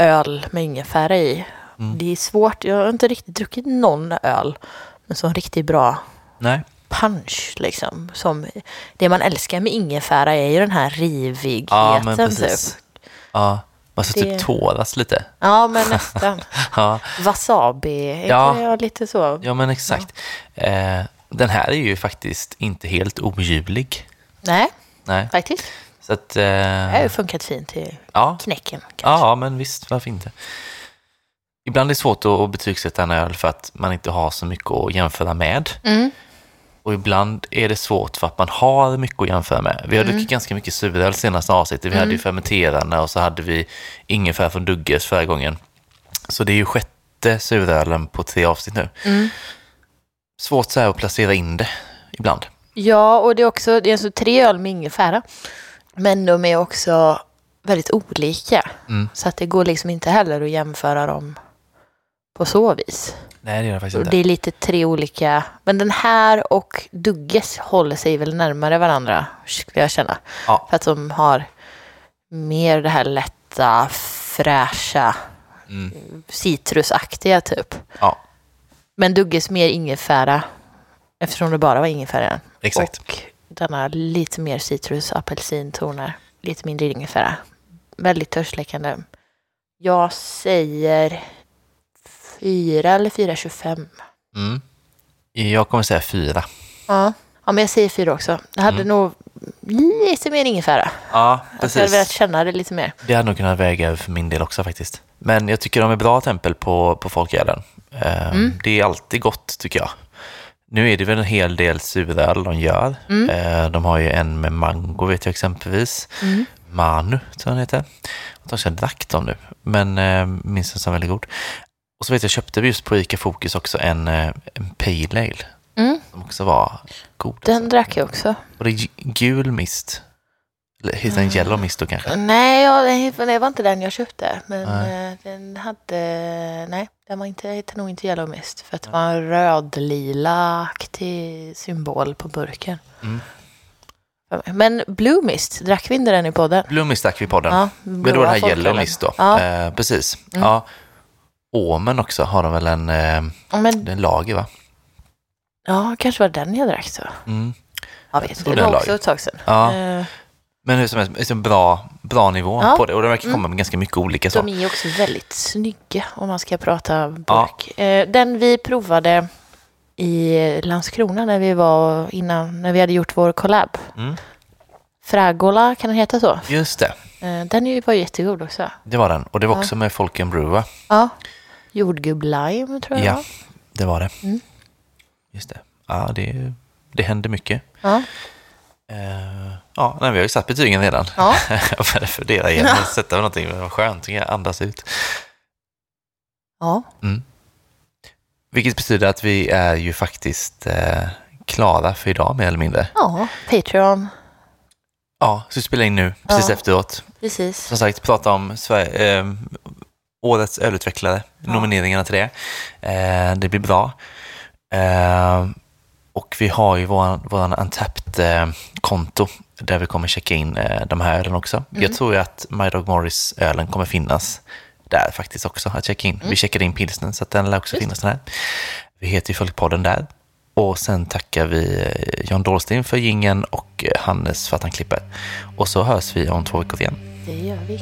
öl med ingefära i. Mm. Det är svårt, jag har inte riktigt druckit någon öl med sån riktigt bra Nej, punch liksom. Som, det man älskar med ingefära är ju den här rivigheten ja men typ. precis. Ja, man ska Det- typ tålas lite. Ja, men nästan. [LAUGHS] Ja, Wasabi, är Ja. lite så? ja men exakt. Eh, den här är ju faktiskt inte helt oljuvlig. Nej, Nej. faktiskt. Så att, Det har eh, ju funkat fint till ja, knäcken. kanske. ja, men visst, varför inte? Ibland är det svårt att betygsätta en öl för att man inte har så mycket att jämföra med. Mm. Och ibland är det svårt för att man har mycket att jämföra med. Vi har Mm. druckit ganska mycket suröl senaste avsnittet. Vi hade ju fermenterande och så hade vi ingefära från Dugges förra gången. Så det är ju sjätte surölen på tre avsnitt nu. Mm. Svårt så här att placera in det ibland. Ja, och det är också det är alltså tre öl med ingefära. Men de är också väldigt olika. Mm. Så att det går liksom inte heller att jämföra dem på så vis. Nej, det gör det faktiskt inte. det är lite tre olika. Men den här och Dugges håller sig väl närmare varandra, skulle jag känna. Ja. För att de har mer det här lätta, fräscha, Mm. citrusaktiga typ. Ja, Men Dugges mer ingefära, eftersom det bara var ingefära. exakt. Och denna lite mer citrus, apelsintoner, lite mindre ingefära. Väldigt törstsläckande. Jag säger fyra eller 4,25. Mm. Jag kommer säga fyra. Ja. ja, men jag säger fyra också. Jag hade Mm. nog lite mer ingefära. Ja, Alltså, jag hade velat precis. känna det lite mer. Det hade nog kunnat väga över för min del också faktiskt. Men jag tycker de är bra tempel på, på folkölen. Eh, Mm. Det är alltid gott tycker jag. Nu är det väl en hel del suröl de gör. Mm. Eh, De har ju en med mango vet jag exempelvis. Mm. Manu tror jag den heter. Jag tror jag drack dem nu, men eh, minns den som väldigt god. Och så vet jag, köpte vi just på Ica Fokus också en, eh, en Pale Ale. Mm. Som också var god. Den alltså. drack jag också. Och det är gul mist. Heter den Yellow Mist då kanske? Nej, ja, det det var inte den jag köpte. Men eh, den hade... Nej, den var inte, heter nog inte Yellow Mist. För att det var en röd-lila-aktig symbol på burken. Mm. Men Blue Mist, drack vi inte den i podden? Blue Mist drack vi i podden. Ja, Men då blåa den här Yellow. Mist då. Ja. Eh, precis. Mm. Ja. Åmen också har de väl en, eh, men, en lager va? ja, kanske var den jag drack så. Mm. Jag Jag vet inte, det var också ett tag sedan. Ja. Eh, Men hur som helst, det är en bra, bra nivå Ja. på det och de verkar Mm. komma med ganska mycket olika De saker. är ju också väldigt snygga om man ska prata burk. Eh, Den vi provade i Landskrona när vi var innan, när vi hade gjort vår collab. Mm. Fragola, kan den heta så? Just det, Eh, Den är bara jättegod också. det var den. Och det var Ja. också med Folken Brew va? Ja. Jordgubb-lime tror jag. Ja, det var det. Mm. Just det. Ja, det, det hände mycket. Ja. Eh, ja, nej, vi har ju satt betygen redan. Ja. [LAUGHS] jag började fundera igen och sätta någonting. Det var skönt, jag andas ut. ja. Mm. Vilket betyder att vi är ju faktiskt eh, klara för idag mer eller mindre. Ja, Patreon. Ja, så vi spelar in nu precis Ja. efteråt. Precis. Som sagt, prata om Sverige, eh, årets ölutvecklare, Ja. nomineringarna till det. Eh, det blir bra. Eh, och vi har ju våran Untapped-konto där vi kommer checka in eh, de här ölen också. Mm. Jag tror ju att My Dog Morris-ölen kommer finnas där faktiskt också att checka in. Vi checkade in pilsnen så att den lär också Mm. Just finnas den här. Vi heter ju Folkpodden där. Och sen tackar vi eh, John Dahlsten för gingen och eh, Hannes för att han klipper. Och så hörs vi om två veckor igen. Det gör vi.